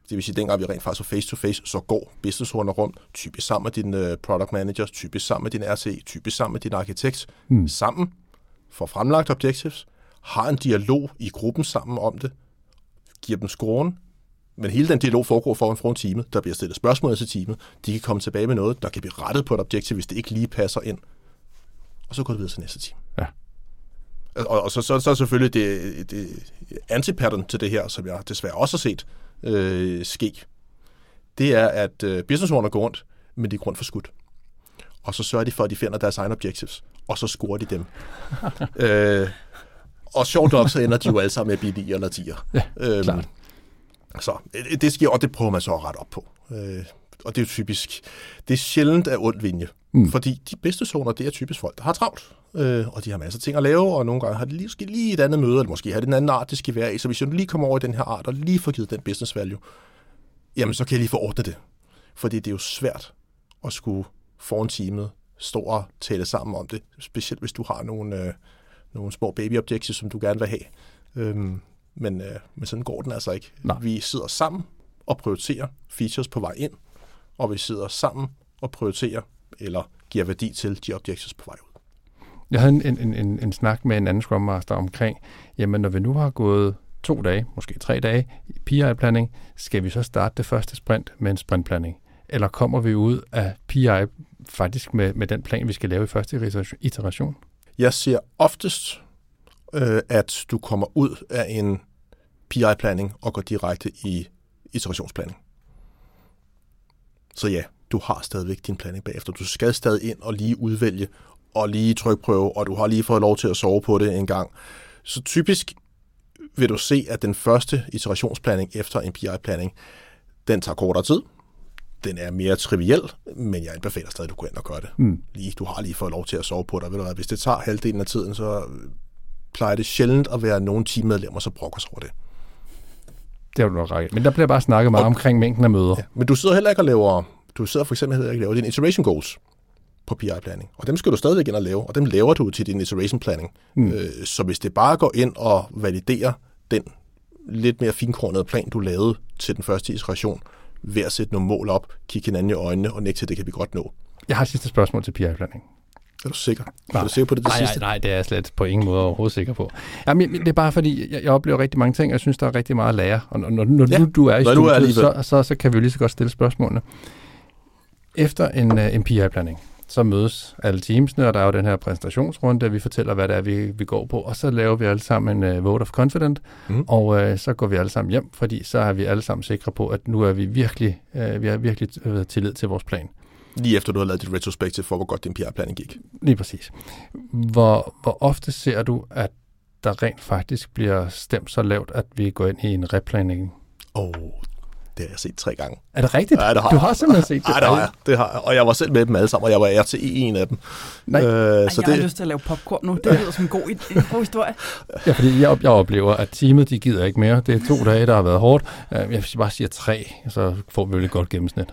Det vil sige, at dengang vi rent faktisk var face-to-face, så går business rundt, typisk sammen med din uh, product manager, typisk sammen med din RC, typisk sammen med din arkitekt, mm. sammen, får fremlagt objectives, har en dialog i gruppen sammen om det, giver dem scoren, men hele den dialog foregår foran foran teamet. Der bliver stillet spørgsmål til teamet. De kan komme tilbage med noget, der kan blive rettet på et objektiv, hvis det ikke lige passer ind. Og så går det videre til næste team. Ja. Og, og så, så, så selvfølgelig det, det antipattern til det her, som jeg desværre også har set øh, ske. Det er, at øh, business owner går rundt, men de er grund for skudt. Og så sørger de for, at de finder deres egne objectives, og så scorer de dem. øh, og sjovt nok, så ender de jo alle sammen med at blive 9 eller 10'er. Ja, øhm, klart. Så det sker, og det prøver man så at rette op på. Øh, og det er jo typisk, det er sjældent af ond vinje. Mm. Fordi de bedste zoner, det er typisk folk, der har travlt. Øh, og de har masser af ting at lave, og nogle gange har de lige, måske lige et andet møde, eller måske har det en anden art, det skal være i. Så hvis jeg lige kommer over i den her art, og lige får givet den business value, jamen så kan jeg lige få ordnet det. Fordi det er jo svært at skulle foran teamet stå og tale sammen om det. Specielt hvis du har nogle, øh, nogle små baby objectives, som du gerne vil have. Øhm, men, øh, men sådan går den altså ikke. Nej. Vi sidder sammen og prioriterer features på vej ind, og vi sidder sammen og prioriterer eller giver værdi til de objectives på vej ud. Jeg havde en, en, en, en snak med en anden Scrum Master omkring, jamen når vi nu har gået to dage, måske tre dage PI-planning, skal vi så starte det første sprint med en sprintplanning? Eller kommer vi ud af PI faktisk med, med den plan, vi skal lave i første iteration? Jeg ser oftest, øh, at du kommer ud af en PI-planning og går direkte i iterationsplanning. Så ja, du har stadigvæk din planning bagefter. Du skal stadig ind og lige udvælge og lige trykprøve, og du har lige fået lov til at sove på det en gang. Så typisk vil du se, at den første iterationsplanning efter en PI-planning, den tager kortere tid. den er mere triviel, men jeg anbefaler stadig, at du går ind og gør det. Mm. Lige, du har lige fået lov til at sove på dig. Ved du hvad? Hvis det tager halvdelen af tiden, så plejer det sjældent at være nogle teammedlemmer, så brokker sig over det. Det har du nok ret. Men der bliver bare snakket meget Og- omkring mængden af møder. Ja. Men du sidder heller ikke og laver, du sidder for eksempel og laver dine iteration goals på PI-planning. Og dem skal du stadigvæk ind og lave, og dem laver du til din iteration planning. Mm. Øh, så hvis det bare går ind og validerer den lidt mere finkornede plan, du lavede til den første iteration, ved at sætte nogle mål op, kigge hinanden i øjnene og nægte, det kan vi godt nå. Jeg har et sidste spørgsmål til PI-planning. Er du sikker? Nej. Er du sikker på det, det Nej, sidste? nej, nej, det er jeg slet på ingen måde overhovedet sikker på. Jamen, det er bare fordi, jeg, jeg oplever rigtig mange ting, og jeg synes, der er rigtig meget at lære. Og når, når, når Ja, nu du er i du er studiet, så, så, så kan vi jo lige så godt stille spørgsmålene. Efter en, uh, en PI-planning, så mødes alle teamsene, og der er jo den her præsentationsrunde, der vi fortæller, hvad det er, vi, vi går på, og så laver vi alle sammen en uh, vote of confident, Mhm. og uh, så går vi alle sammen hjem, fordi så er vi alle sammen sikre på, at nu er vi virkelig, uh, vi har virkelig uh, tillid til vores plan. Lige efter du har lavet dit retrospective for, hvor godt din PR-planning gik. Lige præcis. Hvor, hvor ofte ser du, at der rent faktisk bliver stemt så lavt, at vi går ind i en replanning? Og det har jeg set tre gange. Er det rigtigt? Ja, det har du jeg. har simpelthen set det? Nej, det har jeg. Det har jeg. Og jeg var selv med dem alle sammen, og jeg var RT i en af dem. Nej. Øh, Ej, så jeg har det, lyst til at lave popcorn nu. Det lyder som en god, en god historie. Ja, fordi jeg, jeg oplever, at teamet, de gider ikke mere. Det er to dage, der har været hårdt. Øh, Jeg vil bare sige tre, så får vi vel et godt gennemsnit.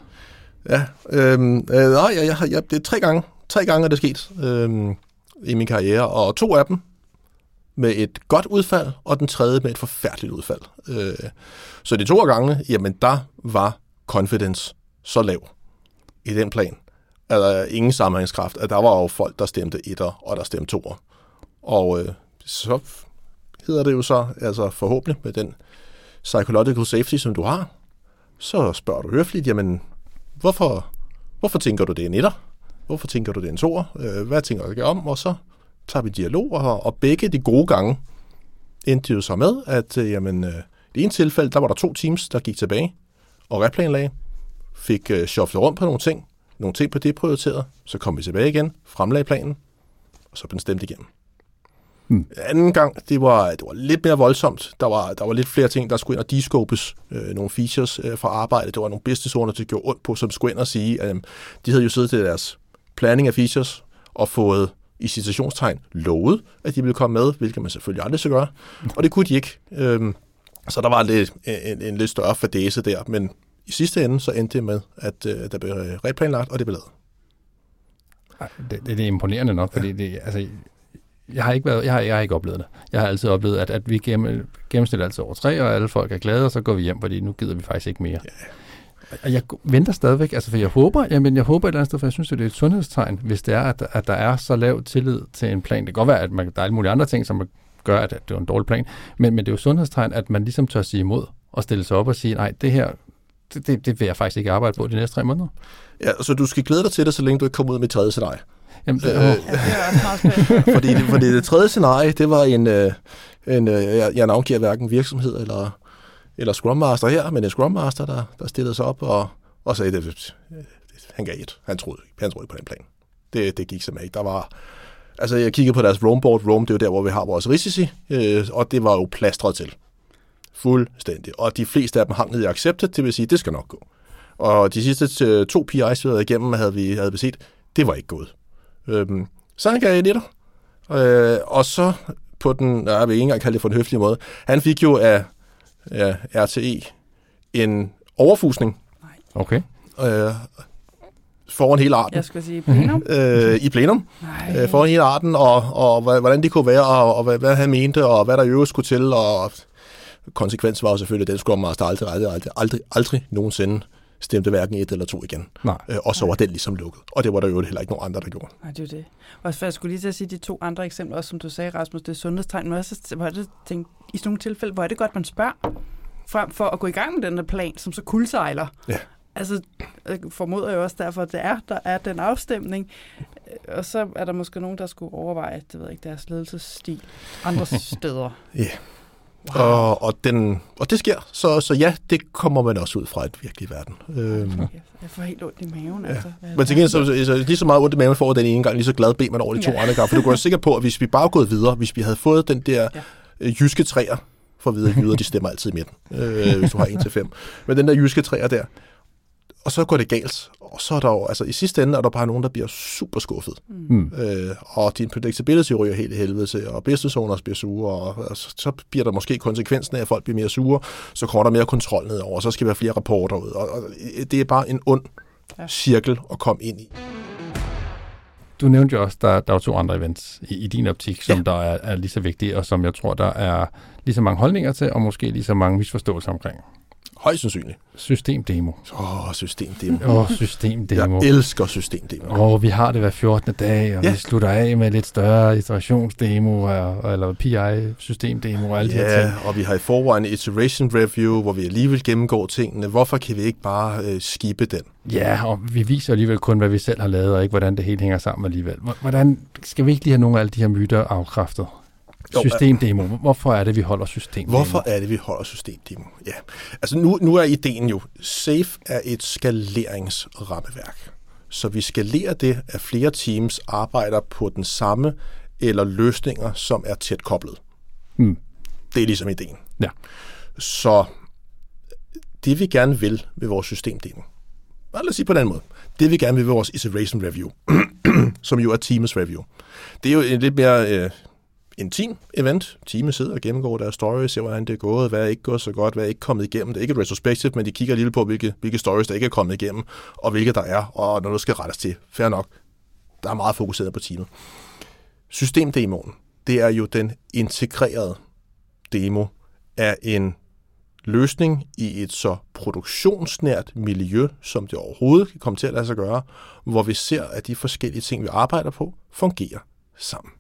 Ja, øhm, øh, nej, jeg, jeg, har- jeg, det er tre gange. Tre gange er det sket øhm, i min karriere, og to af dem med et godt udfald, og den tredje med et forfærdeligt udfald. Øh, så de to af gangene, jamen der var confidence så lav i den plan, at ingen sammenhængskraft, at der var jo folk, der stemte etter, og der stemte toer. Og øh, så hedder det jo så, altså forhåbentlig med den psychological safety, som du har, så spørger du høfligt, jamen hvorfor, hvorfor tænker du, det er en etter? Hvorfor tænker du, det er en toer? Øh, hvad tænker du om? Og så tager vi dialog, og, og begge de gode gange endte jo så med, at øh, jamen, øh, i en tilfælde, der var der to teams, der gik tilbage og replanlagde, fik øh, shufflet rundt på nogle ting, nogle ting på det prioriteret, så kom vi tilbage igen, fremlagde planen, og så blev den stemt igennem. Hmm. Anden gang, det var, det var lidt mere voldsomt. Der var, der var lidt flere ting, der skulle ind og descopes. Øh, nogle features øh, fra arbejdet. Det var nogle business owners, der gjorde ondt på, som skulle ind og sige, at øh, de havde jo siddet til deres planning af features og fået i citationstegn lovet, at de ville komme med, hvilket man selvfølgelig aldrig skal gøre. Og det kunne de ikke. Øhm, så der var lidt, en, en lidt større fadese der, men i sidste ende så endte det med, at øh, der blev replanlagt, og det blev lavet. Ej, Det, det, er imponerende nok, fordi det, altså, jeg har ikke været, jeg har, jeg har ikke oplevet det. Jeg har altid oplevet, at, at vi gennem, gennemsnit altid over tre, og alle folk er glade, og så går vi hjem, fordi nu gider vi faktisk ikke mere. Og jeg venter stadigvæk, altså for jeg håber, jamen jeg håber et eller andet sted, for jeg synes, at det er et sundhedstegn, hvis det er, at, at der er så lav tillid til en plan. Det kan godt være, at man, der er alle mulige andre ting, som gør, at det er en dårlig plan, men, men det er jo sundhedstegn, at man ligesom tør sige imod, og stille sig op og sige, nej, det her, det, det, det vil jeg faktisk ikke arbejde på de næste tre måneder. Ja, så du skal glæde dig til det, så længe du ikke kommer ud med tredje scenarie. Jamen, det, Øh, øh, Ja, det er også meget spændende. fordi, det, fordi det tredje scenarie, det var en, øh, en øh, jeg, jeg navngiver hverken virksomhed eller, eller Scrum Master her, men en Scrum Master, der, der stillede sig op og, og sagde, det, han gav et. Han troede, han troede på den plan. Det, det gik simpelthen ikke. Der var, altså jeg kiggede på deres Roam board. Roam, det er jo der, hvor vi har vores risici, øh, og det var jo plastret til. Fuldstændig. Og de fleste af dem hang ned i accepted, det vil sige, det skal nok gå. Og de sidste øh, to PI's, vi havde igennem, havde vi, havde vi set, det var ikke gået. Øhm, så han gav et etter. Øh, og så på den, jeg vil ikke engang kalde det for en høflig måde, han fik jo af, af RTE en overfusning okay. øh, foran hele arten. Jeg skulle sige plenum. Øh, I plenum, Nej. øh, foran hele arten, og, og hvordan det kunne være, og, og hvad, hvad han mente, og hvad der i øvrigt skulle til, og konsekvensen var jo selvfølgelig, at den skulle Master aldrig, aldrig, aldrig, aldrig, aldrig nogensinde stemte hverken et eller to igen. Nej. Øh, og så var den ligesom lukket. Og det var der jo heller ikke nogen andre, der gjorde. Nej, det er det. For jeg skulle lige til at sige de to andre eksempler, også som du sagde, Rasmus, det er sundhedstegn, men også, hvor det, tænkt, i sådan nogle tilfælde, hvor er det godt, man spørger, frem for at gå i gang med den der plan, som så kuldsejler. Ja. Altså, jeg formoder jo også derfor, at det er, der er den afstemning. Og så er der måske nogen, der skulle overveje, det ved jeg ikke, deres ledelsesstil andre steder. Ja. Og, og, den, og det sker. Så, så ja, det kommer man også ud fra et virkelig verden. Øhm, Jeg får helt ondt i maven, Ja. altså. Men til gengæld, så, så, lige så meget ondt i maven får den ene gang, lige så glad bed man over de to Ja. andre gange. For du går sikker på, at hvis vi bare gået videre, hvis vi havde fået den der Ja. øh, jyske træer, for at vide, at jyder, de stemmer altid i midten, øh, hvis du har 1 til 5. Men den der jyske træer der, og så går det galt. Og så er der jo, altså i sidste ende er der bare nogen, der bliver super skuffet. Mm. Øh, og din predictability ryger helt i helvede til, og business owners bliver sure, og, og så, så bliver der måske konsekvensen af, at folk bliver mere sure, så kommer der mere kontrol nedover, og så skal der være flere rapporter ud. Og, og det er bare en ond Ja. cirkel at komme ind i. Du nævnte jo også, der, der er to andre events i, i din optik, som Ja. der er, er lige så vigtige, og som jeg tror, der er lige så mange holdninger til, og måske lige så mange misforståelser omkring. Højst sandsynligt. Systemdemo. Åh, systemdemo. Åh, oh, systemdemo. Jeg elsker systemdemo. Åh, oh, vi har det hver 14. dag, og ja. Ja. vi slutter af med lidt større iterationsdemo, og, eller PI-systemdemo og alle de her ting. Ja, og vi har i forvejen iteration review, hvor vi alligevel gennemgår tingene. Hvorfor kan vi ikke bare øh, skibe den? Ja, og vi viser alligevel kun, hvad vi selv har lavet, og ikke hvordan det hele hænger sammen alligevel. Hvor- Hvordan skal vi ikke lige have nogle af alle de her myter afkræftet? Systemdemo. Hvorfor er det, vi holder systemdemo? Hvorfor er det, vi holder systemdemo? Ja, altså nu, nu er ideen jo, SAFE er et skaleringsrammeværk. Så vi skalerer det, at flere teams arbejder på den samme eller løsninger, som er tæt koblet. Hmm. Det er ligesom ideen. Ja. Så det vi gerne vil ved vores systemdemo, lad os sige på den anden måde, det vi gerne vil ved vores iteration review, som jo er teamets review, det er jo en lidt mere øh, intim event. Teamet sidder og gennemgår deres stories, ser hvordan det er gået, hvad er ikke gået så godt, hvad er ikke kommet igennem. Det er ikke et retrospective, men de kigger lidt på, hvilke, hvilke stories, der ikke er kommet igennem, og hvilke der er, og når der skal rettes til. Fair nok. Der er meget fokuseret på teamet. Systemdemoen, det er jo den integrerede demo af en løsning i et så produktionsnært miljø, som det overhovedet kan komme til at lade sig gøre, hvor vi ser, at de forskellige ting, vi arbejder på, fungerer sammen.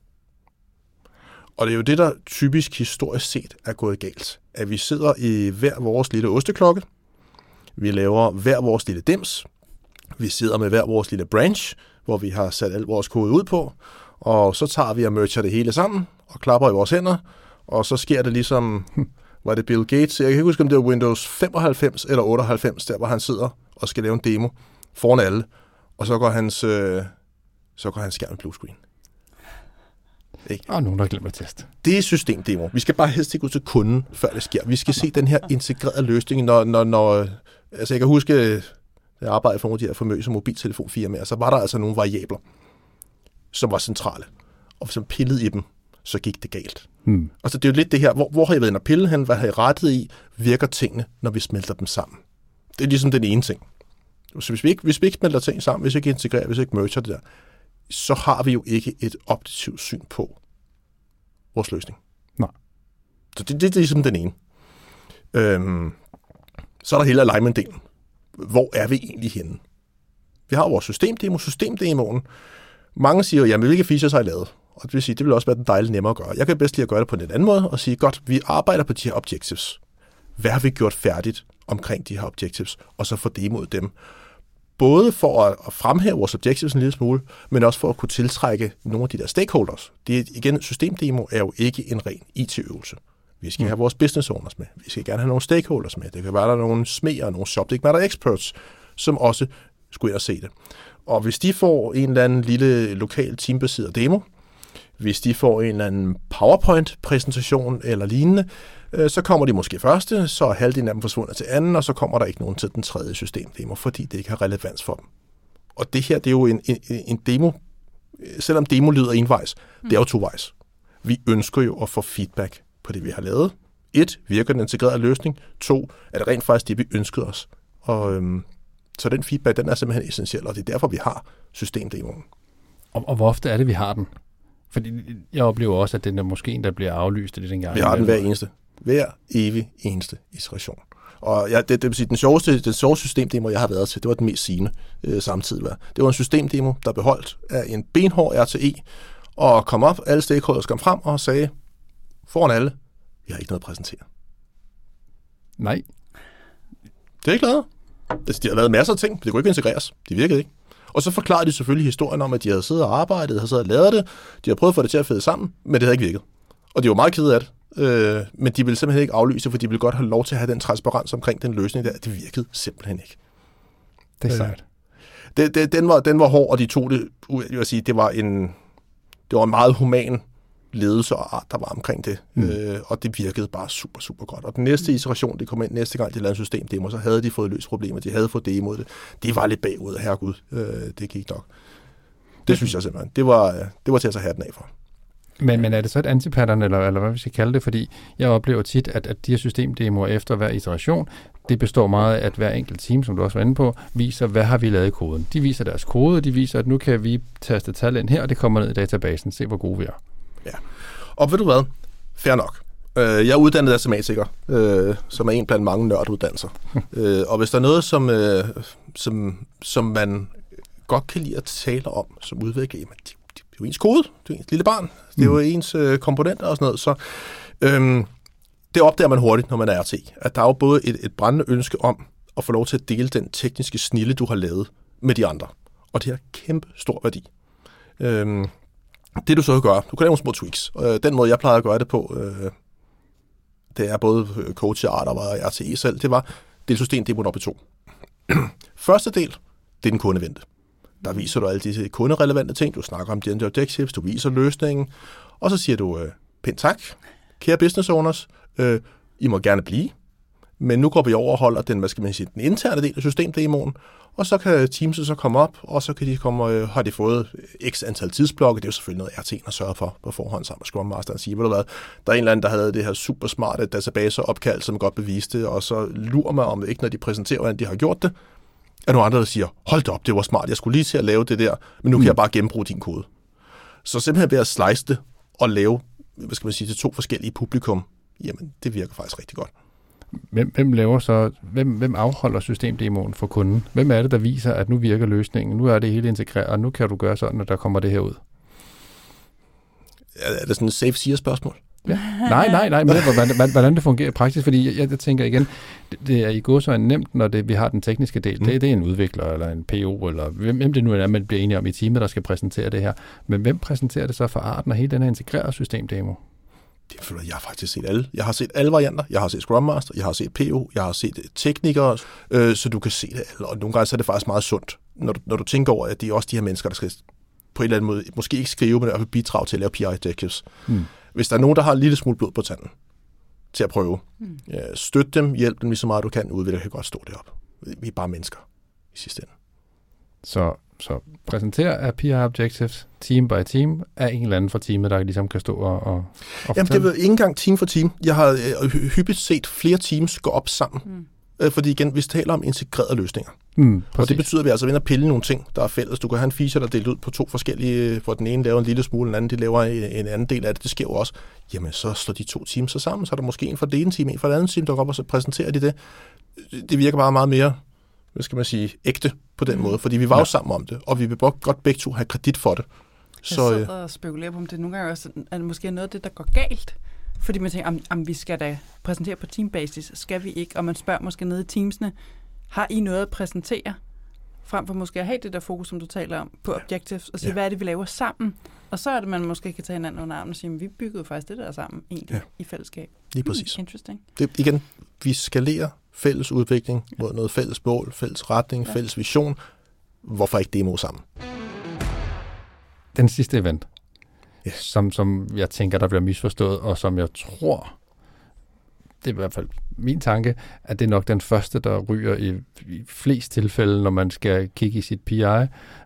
Og det er jo det, der typisk historisk set er gået galt. At vi sidder i hver vores lille osteklokke, vi laver hver vores lille dims, vi sidder med hver vores lille branch, hvor vi har sat al vores kode ud på, og så tager vi og merger det hele sammen, og klapper i vores hænder, og så sker det ligesom, var det Bill Gates, jeg kan ikke huske, om det var Windows 95 eller 98, der hvor han sidder og skal lave en demo foran alle, og så går hans, øh, så går hans skærm blue screen. Og nogen, der har glemt at teste. Det er systemdemo. Vi skal bare helst ikke ud til kunden, før det sker. Vi skal se den her integrerede løsning, når, når, når altså jeg kan huske, jeg arbejdede for nogle af de her famøse mobiltelefonfirmaer, så var der altså nogle variabler, som var centrale. Og hvis man pillede i dem, så gik det galt. Hmm. Og så det er jo lidt det her, hvor, hvor har I været inde og pille hen? Hvad har I rettet i? Virker tingene, når vi smelter dem sammen? Det er ligesom den ene ting. Så hvis vi ikke, hvis vi ikke smelter ting sammen, hvis vi ikke integrerer, hvis vi ikke merger det der, så har vi jo ikke et objektivt syn på vores løsning. Nej. Så det, det, det er ligesom den ene. Øhm, så er der hele alignment-delen. Hvor er vi egentlig henne? Vi har vores systemdemo, systemdemoen. Mange siger jo, jamen hvilke features har I lavet? Og det vil sige, det vil også være den dejlige nemmere at gøre. Jeg kan bedst lide at gøre det på en anden måde og sige, godt, vi arbejder på de her objectives. Hvad har vi gjort færdigt omkring de her objectives? Og så få demoet dem. Både for at, at fremhæve vores objectives en lille smule, men også for at kunne tiltrække nogle af de der stakeholders. Det er, igen, systemdemo er jo ikke en ren IT-øvelse. Vi skal have vores business owners med. Vi skal gerne have nogle stakeholders med. Det kan være, der er nogle smeger, nogle subject matter experts, som også skulle ind og se det. Og hvis de får en eller anden lille lokal teambaseret demo, hvis de får en eller anden PowerPoint-præsentation eller lignende, øh, så kommer de måske første, så er halvdelen af dem forsvundet til anden, og så kommer der ikke nogen til den tredje systemdemo, fordi det ikke har relevans for dem. Og det her, det er jo en, en, en demo, selvom demo lyder envejs, det er jo tovejs. Vi ønsker jo at få feedback på det, vi har lavet. Et, virker den integrerede løsning? To, er det rent faktisk det, vi ønskede os? Og, øhm, så den feedback, den er simpelthen essentiel, og det er derfor, vi har systemdemoen. Og, og hvor ofte er det, vi har den? Fordi jeg oplever også, at den er måske en, der bliver aflyst lidt dengang. Vi har den hver eneste. Hver evig eneste iteration. Og ja, det, det vil sige, den sjoveste, den sjoveste systemdemo, jeg har været til, det var den mest sigende øh, samtidig. Var. Det var en systemdemo, der beholdt af en benhård RTE, og kom op, alle stakeholders kom frem og sagde, foran alle, vi har ikke noget at præsentere. Nej. Det er ikke lavet. Altså, de har lavet masser af ting, men det kunne ikke integreres. De virkede ikke. Og så forklarede de selvfølgelig historien om, at de havde siddet og arbejdet, havde siddet og lavet det, de havde prøvet at få det til at fede sammen, men det havde ikke virket. Og de var meget kede af det. Øh, men de ville simpelthen ikke aflyse, for de ville godt have lov til at have den transparens omkring den løsning der. Det virkede simpelthen ikke. Det er Øh, sejt. Det, det, den, var, den var hård, og de tog det, ud- jeg vil sige, det var en, det var en meget human ledelse og art, der var omkring det. Mm. Øh, og det virkede bare super, super godt. Og den næste iteration, det kom ind næste gang, de lavede en systemdemo, så havde de fået løst problemer. De havde fået demoet det. De var lidt bagud, herregud. Øh, det gik nok. Det synes jeg simpelthen. Det var, det var til at tage hatten af for. Men, men er det så et antipattern, eller, eller hvad vi skal kalde det? Fordi jeg oplever tit, at, at de her systemdemoer efter hver iteration, det består meget af, at hver enkelt team, som du også var inde på, viser, hvad har vi lavet i koden. De viser deres kode, de viser, at nu kan vi taste tal ind her, og det kommer ned i databasen. Se, hvor gode vi er. Ja. Og ved du hvad? Fair nok. Øh, jeg er uddannet astmatiker, øh, som er en blandt mange nørduddannelser. øh, og hvis der er noget, som, øh, som, som man godt kan lide at tale om som udvikler, jamen, det, det er jo ens kode, det er ens lille barn, det er jo mm. ens øh, komponenter og sådan noget. Så øh, det opdager man hurtigt, når man er RT, at der er jo både et, et brændende ønske om at få lov til at dele den tekniske snille, du har lavet med de andre. Og det har kæmpe stor værdi. Øh, det du så gøre, du kan lave nogle små tweaks. Øh, den måde, jeg plejer at gøre det på, øh, det er både coach og art og RTE selv, det var delsystem demoen op i to. Første del, det er den kundevente. Der viser du alle disse kunderelevante ting, du snakker om de objectives, du viser løsningen, og så siger du, øh, pænt tak, kære business owners, øh, I må gerne blive, men nu går vi over og holder den, hvad skal man sige, den interne del af systemdemoen, og så kan Teams så komme op, og så kan de komme, øh, har de fået x antal tidsblokke. Det er jo selvfølgelig noget RT at sørge for på forhånd sammen med Scrum Master. Og sige, ved du hvad, der er en eller anden, der havde det her super smarte database opkald, som godt beviste, og så lurer mig om ikke, når de præsenterer, hvordan de har gjort det, er nogle andre, der siger, hold da op, det var smart, jeg skulle lige til at lave det der, men nu kan mm. jeg bare gennembruge din kode. Så simpelthen ved at slice det og lave, hvad skal man sige, til to forskellige publikum, jamen det virker faktisk rigtig godt. Hvem, hvem laver så, hvem, hvem afholder systemdemoen for kunden? Hvem er det, der viser, at nu virker løsningen, nu er det hele integreret, og nu kan du gøre sådan, at der kommer det her ud? Er det sådan et safe siger spørgsmål? Ja. Nej, nej, nej, men hvordan, hvordan det fungerer praktisk, fordi jeg, jeg tænker igen, det, det er i går så nemt, når det, vi har den tekniske del. Mm. Det, det er en udvikler, eller en PO, eller hvem, hvem det nu er, man bliver enige om i teamet, der skal præsentere det her. Men hvem præsenterer det så for arten og hele den her integrerede systemdemo? Det føler jeg har faktisk set alle. Jeg har set alle varianter. Jeg har set Scrum Master, jeg har set PO, jeg har set teknikere, øh, så du kan se det alle. Og nogle gange så er det faktisk meget sundt, når du, når du tænker over, at det er også de her mennesker, der skal på en eller anden måde, måske ikke skrive, men i hvert fald bidrage til at lave PR objectives. Mm. Hvis der er nogen, der har en lille smule blod på tanden til at prøve, mm. støt dem, hjælp dem lige så meget du kan, udvikler kan godt stå deroppe. Vi er bare mennesker i sidste ende. Så, så præsentere af PR Objectives, team by team, af en eller anden fra teamet, der ligesom kan stå og, og, og Jamen, det er ikke engang team for team. Jeg har øh, hyppigt set flere teams gå op sammen. Mm. Øh, fordi igen, vi taler om integrerede løsninger. Mm, og det betyder, at vi altså vinder at pille nogle ting, der er fælles. Du kan have en feature, der er delt ud på to forskellige, hvor den ene laver en lille smule, den anden de laver en, en anden del af det. Det sker jo også. Jamen, så slår de to teams så sammen, så er der måske en fra det ene team, en fra det andet team, der går op og så præsenterer de det. Det virker bare meget mere, hvad skal man sige, ægte på den mm. måde, fordi vi var jo sammen om det, og vi vil godt begge to have kredit for det. Så, jeg sidder og spekulerer på, om det nogle gange også er det måske noget af det, der går galt. Fordi man tænker, om, om vi skal da præsentere på teambasis, skal vi ikke? Og man spørger måske nede i teamsene, har I noget at præsentere? Frem for måske at have det der fokus, som du taler om, på objectives, og sige, ja. hvad er det, vi laver sammen? Og så er det, man måske kan tage hinanden under armen og sige, vi byggede faktisk det der sammen egentlig ja. i fællesskab. Lige præcis. Hmm, interesting. Det, igen, vi skalerer fælles udvikling ja. mod noget fælles mål, fælles retning, ja. fælles vision. Hvorfor ikke demo sammen? Den sidste event, yes. som, som jeg tænker, der bliver misforstået, og som jeg tror, det er i hvert fald min tanke, at det er nok den første, der ryger i, i flest tilfælde, når man skal kigge i sit PI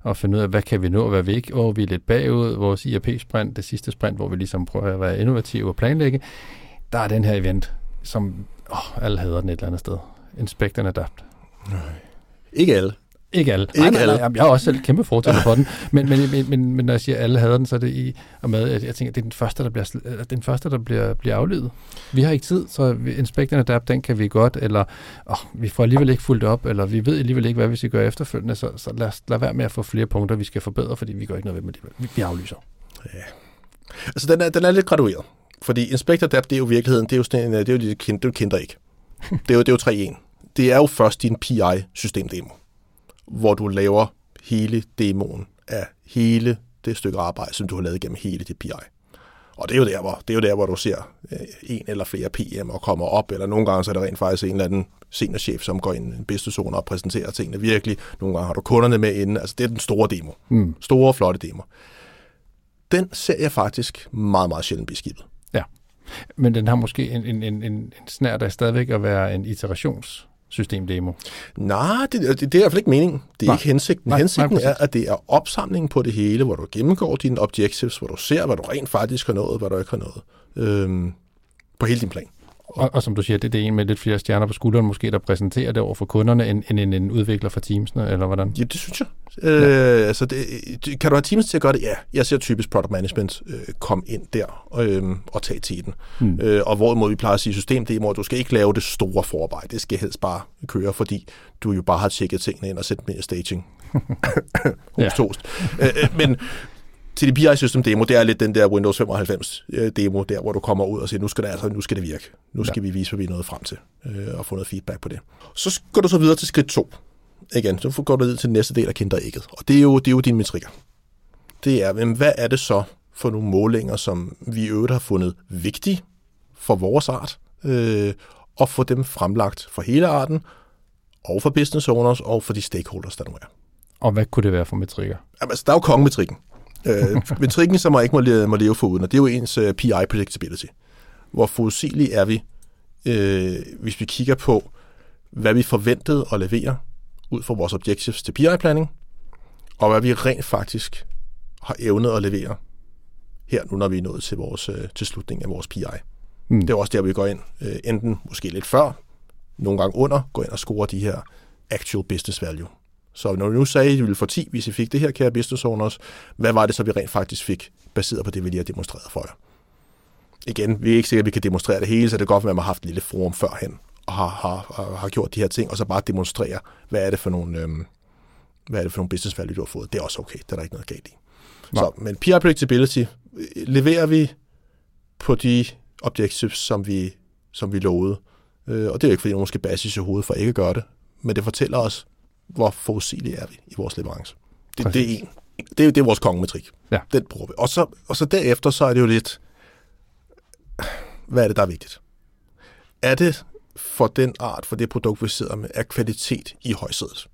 og finde ud af, hvad kan vi nå, hvad vi ikke, og vi er lidt bagud, vores IRP-sprint, det sidste sprint, hvor vi ligesom prøver at være innovative og planlægge, der er den her event, som åh, alle hader den et eller andet sted. Inspect and Adapt. Nej. Ikke alle. Ikke alle. Ikke nej, nej, nej, jeg er også selv kæmpe fortæller for den. Men, men, men, men, men når jeg siger, at alle havde den, så er det i og med, at jeg tænker, at det er den første, der bliver, den første, der bliver, bliver afledet. Vi har ikke tid, så Inspect and Adapt, den kan vi godt, eller åh, vi får alligevel ikke fuldt op, eller vi ved alligevel ikke, hvad vi skal gøre efterfølgende, så, så lad, os, lad være med at få flere punkter, vi skal forbedre, fordi vi går ikke noget ved med det. Vi, vi aflyser. Ja. Altså, den er, den er lidt gradueret. Fordi Inspect Adapt, det er jo virkeligheden, det er jo, sådan, det er jo, det er jo kinder ikke. Det er jo, det er jo 3-1. Det er jo først din PI-systemdemo hvor du laver hele demoen af hele det stykke arbejde, som du har lavet gennem hele dit PI. Og det er jo der, hvor, det er jo der, hvor du ser øh, en eller flere PM og kommer op, eller nogle gange så er det rent faktisk en eller anden seniorchef, som går ind i en business zone og præsenterer tingene virkelig. Nogle gange har du kunderne med inde. Altså det er den store demo. Mm. Store, flotte demo. den ser jeg faktisk meget, meget sjældent blive skibet. Men den har måske en, en, en, en snært af stadigvæk at være en iterationssystemdemo. Nej, det, det, det er i hvert fald ikke meningen. Det er Nej. ikke hensigten. Nej, hensigten nej, er, at det er opsamlingen på det hele, hvor du gennemgår dine objectives, hvor du ser, hvad du rent faktisk har nået, hvad du ikke har nået. Øhm, på hele din plan. Og, og som du siger, det, det er en med lidt flere stjerner på skulderen, måske der præsenterer det over for kunderne, end, end en, en udvikler for teamsene, eller hvordan? Ja, det synes jeg. Øh, altså det, det- kan du have teams til at gøre det? Ja, jeg ser typisk product management øh, komme ind der øh, og tage tiden. Hmm. Øh, og hvorimod vi plejer at sige systemdemo, du skal ikke lave det store forarbejde. Det skal helst bare køre, fordi du jo bare har tjekket tingene ind og sat mere staging. Hos Ja. toast. Øh, øh, men til BI System demo, det er lidt den der Windows 95 øh, demo, der hvor du kommer ud og siger, nu skal det, altså, nu skal det virke. Nu skal ja. vi vise, hvad vi er nået frem til, øh, og få noget feedback på det. Så går du så videre til skridt 2 igen, så går du ned til den næste del af kinderægget. Og det er jo, det er jo dine metrikker. Det er, men hvad er det så for nogle målinger, som vi i øvrigt har fundet vigtige for vores art, øh, og få dem fremlagt for hele arten, og for business owners, og for de stakeholders, der nu er. Og hvad kunne det være for metrikker? Jamen, altså, der er jo kongemetrikken. Øh, metrikken, som man ikke må leve, må leve for uden, og det er jo ens uh, PI predictability. Hvor forudsigelige er vi, øh, hvis vi kigger på, hvad vi forventede at levere ud fra vores objectives til PI-planning, og hvad vi rent faktisk har evnet at levere her nu, når vi er nået til, vores, øh, til slutningen af vores PI. Mm. Det er også der, vi går ind, øh, enten måske lidt før, nogle gange under, går ind og scorer de her actual business value. Så når vi nu sagde, at vi ville få 10, hvis I fik det her, kære business owners, hvad var det så, vi rent faktisk fik, baseret på det, vi lige har demonstreret for jer? Igen, vi er ikke sikre, at vi kan demonstrere det hele, så det kan godt være, at man har haft et lille forum førhen, og har, har, har, gjort de her ting, og så bare demonstrere, hvad er det for nogle, øhm, hvad er det for nogle business value, du har fået. Det er også okay, det er der ikke noget galt i. Nej. Så, men PR predictability, øh, leverer vi på de objectives, som vi, som vi lovede. Øh, og det er jo ikke, fordi nogen skal basis i hovedet for ikke at gøre det, men det fortæller os, hvor forudsigelige er vi i vores leverance. Det, det er en. Det er, det er vores kongemetrik. Ja. Den bruger vi. Og så, og så derefter, så er det jo lidt, hvad er det, der er vigtigt? Er det for den art, for det produkt, vi sidder med, er kvalitet i højsædet?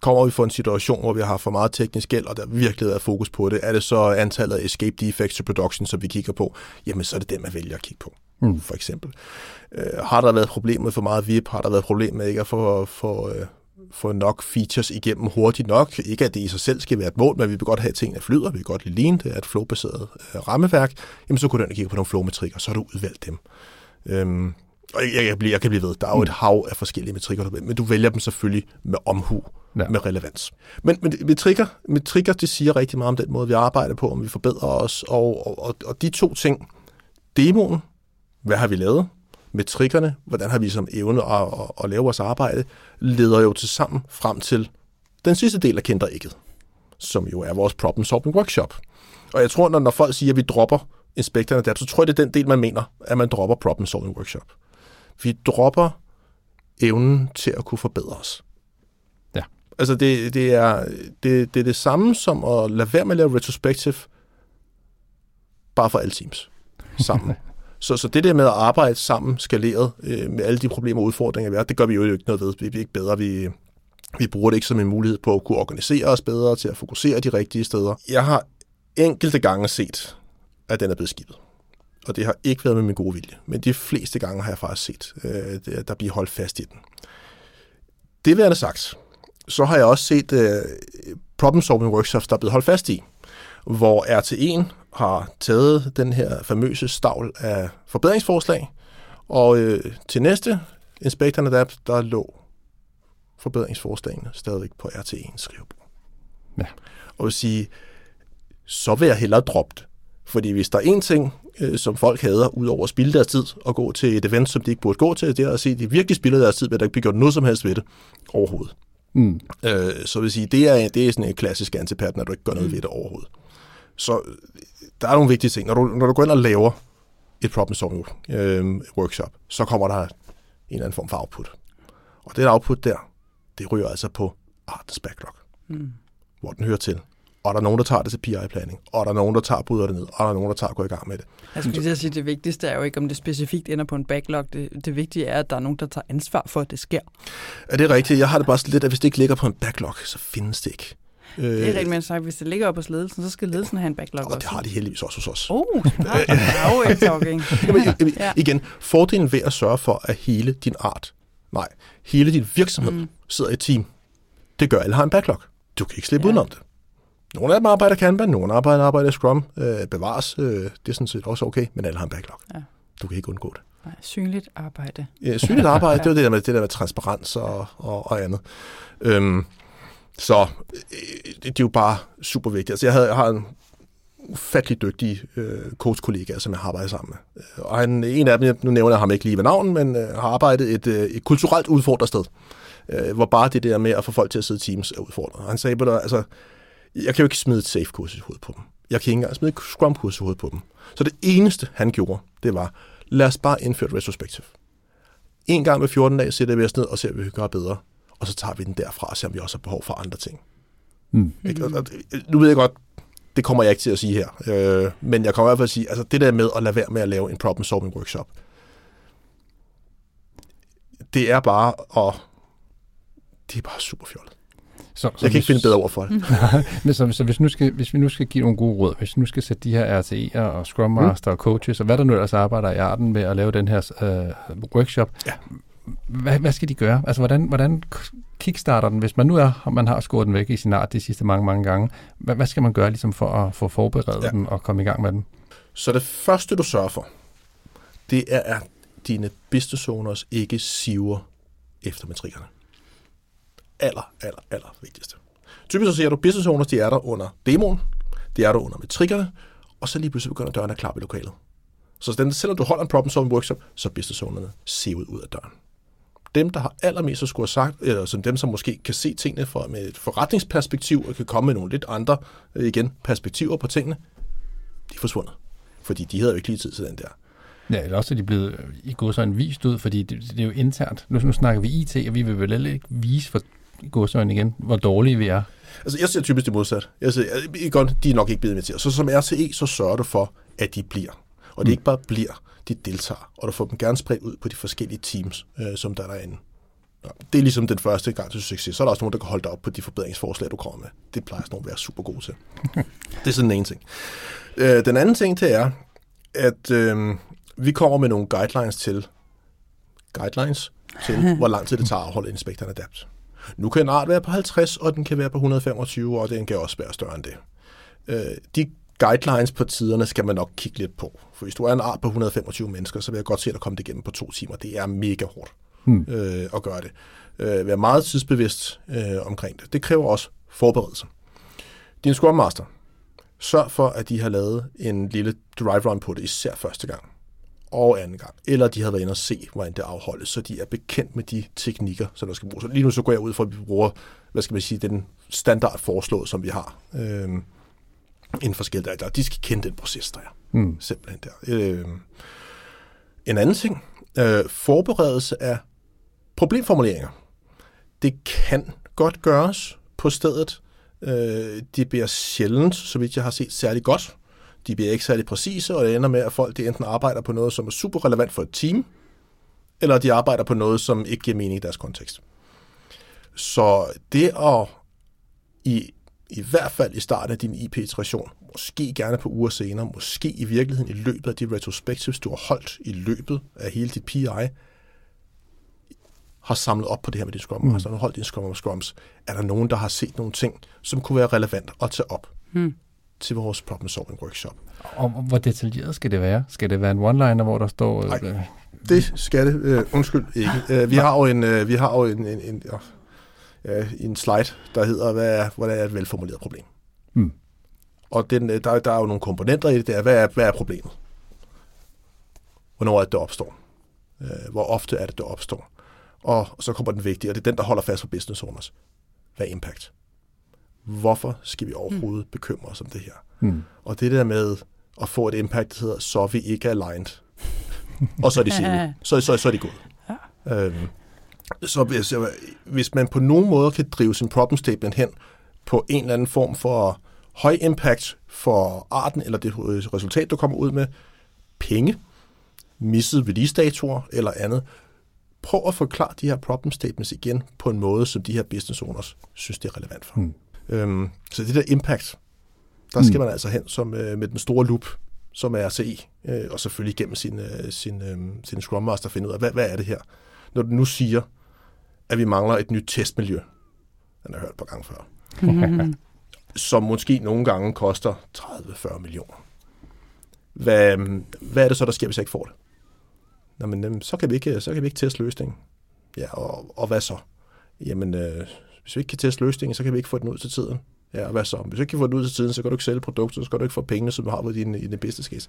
Kommer vi for en situation, hvor vi har for meget teknisk gæld, og der virkelig er fokus på det, er det så antallet af escape defects to production, som vi kigger på, jamen så er det det, man vælger at kigge på, Mm. for eksempel. Øh, har der været problemer med for meget VIP? Har der været problemer med ikke at få, få, øh, få nok features igennem hurtigt nok? Ikke at det i sig selv skal være et mål, men vi vil godt have, at tingene flyder. Vi vil godt lide lean, det er et flowbaseret øh, rammeværk. Jamen så kunne du ind og kigge på nogle flowmetrikker, så har du udvalgt dem. Øhm, og jeg, jeg, jeg kan blive ved. Der er jo et hav af forskellige metrikker, men du vælger dem selvfølgelig med omhu, ja. med relevans. Men, men metrikker, metrikker, det siger rigtig meget om den måde, vi arbejder på, om vi forbedrer os, og, og, og, og de to ting, demoen, hvad har vi lavet, metrikkerne, hvordan har vi som evne at, at, at lave vores arbejde, leder jo til sammen frem til den sidste del af kinderægget, som jo er vores problem solving workshop. Og jeg tror, når, når folk siger, at vi dropper inspekterne der, så tror jeg, det er den del, man mener, at man dropper problem solving workshop. Vi dropper evnen til at kunne forbedre os. Ja. Altså, det, det, er, det, det er det samme som at lade være med at lave retrospective, bare for alle teams sammen. så, så det der med at arbejde sammen, skaleret, øh, med alle de problemer og udfordringer, vi har, det gør vi jo ikke noget ved. Vi er ikke bedre. Vi, vi bruger det ikke som en mulighed på at kunne organisere os bedre, til at fokusere de rigtige steder. Jeg har enkelte gange set, at den er blevet skibet. Og det har ikke været med min gode vilje. Men de fleste gange har jeg faktisk set, øh, der bliver holdt fast i den. Det værende sagt, så har jeg også set øh, problem solving workshops, der er blevet holdt fast i, hvor RT1 har taget den her famøse stavl af forbedringsforslag, og øh, til næste inspekterne der, der lå forbedringsforslagene stadigvæk på RT1 skrivebord. Ja. Og vil sige, så vil jeg hellere droppe det. Fordi hvis der er en ting, øh, som folk hader, udover at spilde deres tid og gå til et event, som de ikke burde gå til, det er at se, at de virkelig spilder deres tid, ved at der ikke bliver gjort noget som helst ved det overhovedet. Mm. Øh, så vil sige, det er, det er sådan en klassisk antipat, når du ikke gør noget ved det overhovedet. Så der er nogle vigtige ting. Når du, når du går ind og laver et problem solving øh, workshop, så kommer der en eller anden form for output. Og det output der, det ryger altså på artens backlog, Mm. hvor den hører til. Og der er nogen, der tager det til PI-planning, og der er nogen, der tager bryder det ned, og der er nogen, der tager går i gang med det. Jeg skulle lige sige, at det vigtigste er jo ikke, om det specifikt ender på en backlog. Det, det vigtige er, at der er nogen, der tager ansvar for, at det sker. Er det rigtigt? Jeg har det bare lidt, at hvis det ikke ligger på en backlog, så findes det ikke. Det er rigtig men sagt, hvis det ligger op hos ledelsen, så skal ledelsen have en backlog Og også. det har de heldigvis også hos os. Oh. Now talking. Jamen, jamen, Ja. Igen, fordelen ved at sørge for, at hele din art, nej, hele din virksomhed mm. sidder i et team, det gør, at alle har en backlog. Du kan ikke slippe Ja. ja. udenom det. Nogle af dem arbejder Kanban, nogle arbejder, arbejder Scrum, øh, bevares, øh, det er sådan set også okay, men alle har en backlog. Ja. Du kan ikke undgå det. Nej, synligt arbejde. Ja, synligt arbejde, det er jo det der med, det der med transparens og, og, og andet. Øhm, så øh, det, det er jo bare super vigtigt. Altså, jeg, havde, jeg har en ufattelig dygtig øh, coach-kollega, som jeg har arbejdet sammen med. Øh, og han, en af dem, nu nævner jeg ham ikke lige ved navn, men øh, har arbejdet et, øh, et kulturelt udfordret sted, øh, hvor bare det der med at få folk til at sidde i teams er udfordret. Han sagde, "Ved altså, jeg kan jo ikke smide et safe-kurs i hovedet på dem. Jeg kan ikke engang smide et scrum-kurs i hovedet på dem. Så det eneste, han gjorde, det var, lad os bare indføre et retrospektiv. En gang med 14 dage sætter vi os ned og ser, hvad vi kan gøre bedre. Og så tager vi den derfra og ser, om vi også har behov for andre ting. Mm. Ikke? Og- og- Nu ved jeg godt, det kommer jeg ikke til at sige her. Øh, men jeg kommer i hvert fald at sige, altså det der med at lade være med at lave en problem solving workshop, det er bare, og det er bare super fjollet. Så, så Jeg kan ikke finde bedre ord for det. Men så, så hvis, nu skal, hvis vi nu skal give nogle gode råd, hvis vi nu skal sætte de her RTE'er og Scrum Master mm. og coaches, og hvad der nu ellers arbejder i arten med at lave den her øh, workshop, Ja. Hvad, hvad skal de gøre? Altså, hvordan, hvordan kickstarter den, hvis man nu er, man har skåret den væk i sin art de sidste mange, mange gange, hvad, hvad skal man gøre ligesom for at få forberedt Ja. den og komme i gang med den? Så det første, du sørger for, det er, at dine business owners ikke siver efter metrikkerne. Aller, aller, aller vigtigste. Typisk så ser du, business owners, de er der under demoen, de er der under metrikkerne, og så lige pludselig begynder døren at klappe i lokalet. Så den, selvom du holder en problem solving workshop, så er business ownerne ud af døren. Dem, der har allermest at skulle have sagt, eller som dem, som måske kan se tingene fra, med et forretningsperspektiv, og kan komme med nogle lidt andre, øh, igen, perspektiver på tingene, de er forsvundet. Fordi de havde jo ikke lige tid til den der. Ja, eller også er de blevet øh, i godsøjne vist ud, fordi det, det er jo internt. Nu, nu snakker vi IT, og vi vil vel ikke vise for godsøjne igen, hvor dårlige vi er. Altså, jeg ser typisk det modsat. Jeg siger, jeg, godt, de er nok ikke blevet inviteret. Så som RTE, så sørger du for, at de bliver. Og de ikke bare bliver, de deltager. Og du får dem gerne spredt ud på de forskellige teams, øh, som der er derinde. Nå, det er ligesom den første gang til succes. Så er der også nogen, der kan holde dig op på de forbedringsforslag, du kommer med. Det plejer sådan nogen at være super gode til. det er sådan den ene ting. Øh, den anden ting, det er, at øh, vi kommer med nogle guidelines til, guidelines til, hvor lang tid det tager at holde Inspect and Adapt. Nu kan en art være på 50, og den kan være på 125, og den kan også være større end det. Øh, de guidelines på tiderne skal man nok kigge lidt på. For hvis du er en art på 125 mennesker, så vil jeg godt se, at der komme det igennem på to timer. Det er mega hårdt Hmm. øh, at gøre det. Øh, være meget tidsbevidst øh, omkring det. Det kræver også forberedelse. Din Scrum Master, sørg for, at de har lavet en lille drive run på det, især første gang og anden gang. Eller de har været inde og se, hvordan det afholdes, så de er bekendt med de teknikker, som der skal bruges. Lige nu så går jeg ud fra, at vi bruger, hvad skal man sige, den standard foreslået, som vi har øh, inden for. Der. De skal kende den proces, der er. Hmm. Simpelthen der. Øh, en anden ting, øh, forberedelse af problemformuleringer. Det kan godt gøres på stedet. Øh, de bliver sjældent, så vidt jeg har set, særlig godt. De bliver ikke særlig præcise, og det ender med, at folk de enten arbejder på noget, som er super relevant for et team, eller de arbejder på noget, som ikke giver mening i deres kontekst. Så det at i, i hvert fald i starten af din IP-iteration, måske gerne på uger senere, måske i virkeligheden i løbet af de retrospectives, du har holdt i løbet af hele dit PI, har samlet op på det her med din Scrum Master, mm. og holdt din Scrum og Scrums, er der nogen, der har set nogle ting, som kunne være relevant at tage op Hmm. til vores problem solving workshop. Og hvor detaljeret skal det være? Skal det være en one-liner, hvor der står... Nej. Øh, Det skal det. Øh, undskyld ikke. Øh, vi har jo en, øh, vi har jo en, en, en, ja, en slide, der hedder, hvad er, hvad er et velformuleret problem. Hmm. Og den, øh, der, der er jo nogle komponenter i det der. Hvad er, hvad er problemet? Hvornår er det, det opstår? Øh, hvor ofte er det, det opstår? Og så kommer den vigtige, og det er den, der holder fast for business owners. Hvad er impact? Hvorfor skal vi overhovedet bekymre os om det her? hmm. Og det der med at få et impact, der hedder, så er vi ikke aligned. og så er de sige, så, så, så er de gået. Ja. Øhm, så hvis, hvis man på nogen måde kan drive sin problem statement hen på en eller anden form for høj impact for arten, eller det resultat, du kommer ud med, penge, misset release-datorer eller andet, prøv at forklare de her problem statements igen på en måde, som de her business owners synes, det er relevant for. Hmm. Øhm, så det der impact, der skal Mm. man altså hen som, øh, med den store loop, som er RCE, øh, og selvfølgelig gennem sin, øh, sin, øh, sin Scrum Master finde ud af, hvad, hvad er det her? Når du nu siger, at vi mangler et nyt testmiljø, den har hørt på gang før, som måske nogle gange koster 30-40 millioner. Hvad, hvad er det så, der sker, hvis jeg ikke får det? Nå, men øhm, så kan vi ikke, så kan vi ikke teste løsningen. Ja, og, og hvad så? Jamen, øh, hvis vi ikke kan teste løsningen, så kan vi ikke få den ud til tiden. Ja, og hvad så? Hvis du ikke kan få den ud til tiden, så kan du ikke sælge produktet, så skal du ikke få pengene, som du har ved din, i din business case.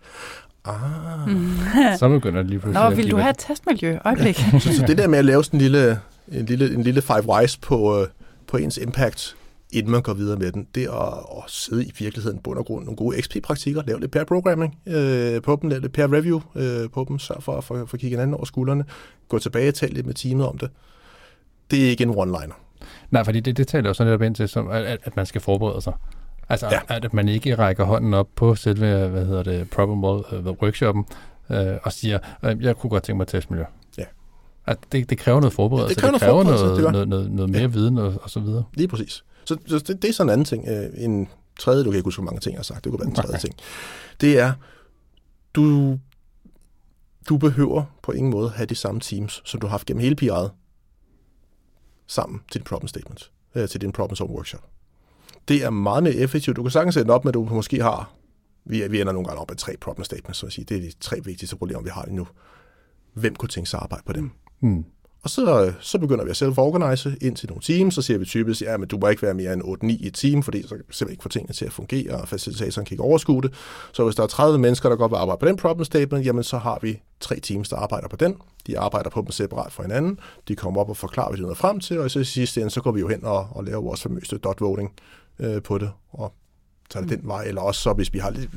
Ah. Så begynder det lige pludselig Nå, vil du have et testmiljø? Øjeblik. Så, så det der med at lave sådan en lille, en lille, en lille five whys på, øh, på ens impact, inden man går videre med den, det er at, at sidde i virkeligheden bund og grund nogle gode XP-praktikker, lave lidt pair programming øh, på dem, lave lidt pair review øh, på dem, sørg for at få, få kigge hinanden over skuldrene, gå tilbage og tale lidt med teamet om det. Det er ikke en one-liner. Nej, fordi det, det taler jo sådan lidt ind til, som, at, at- man skal forberede sig. Altså, Ja. ja. at man ikke rækker hånden op på selve, hvad hedder det, problem uh, workshoppen, øh, og siger, øh, jeg kunne godt tænke mig et testmiljø. Ja. At det, det kræver noget forberedelse, Det kræver det noget kræver forberedelse, det gør. noget, noget, noget, noget mere Ja. viden og, og så videre. Lige præcis. Så, så det, det er sådan en anden ting. Øh, En tredje, du kan ikke huske, hvor mange ting jeg har sagt, det kunne være den tredje Nej. ting. Det er, du, du behøver på ingen måde have de samme teams, som du har haft gennem hele PI'et, sammen til din problem statement, øh, til din problem solving workshop. Det er meget mere effektivt. Du kan sagtens sætte den op med, at du måske har, vi, vi ender nogle gange op med tre problem statements, så at sige, det er de tre vigtigste problemer, vi har lige nu. Hvem kunne tænke sig at arbejde på dem? Mm. mm. Og så, så begynder vi at self-organize ind til nogle teams, så siger vi typisk, ja, men du må ikke være mere end 8-9 i et team, fordi så kan vi simpelthen ikke få tingene til at fungere, og facilitatoren kan ikke overskue det. Så hvis der er 30 mennesker, der godt vil arbejde på den problem statement, jamen så har vi tre teams, der arbejder på den. De arbejder på dem separat fra hinanden. De kommer op og forklarer, hvad de nåede frem til, og så i sidste ende, så går vi jo hen og, og laver vores famøse dot voting øh, på det, og tager det den vej, eller også så, hvis vi har lidt,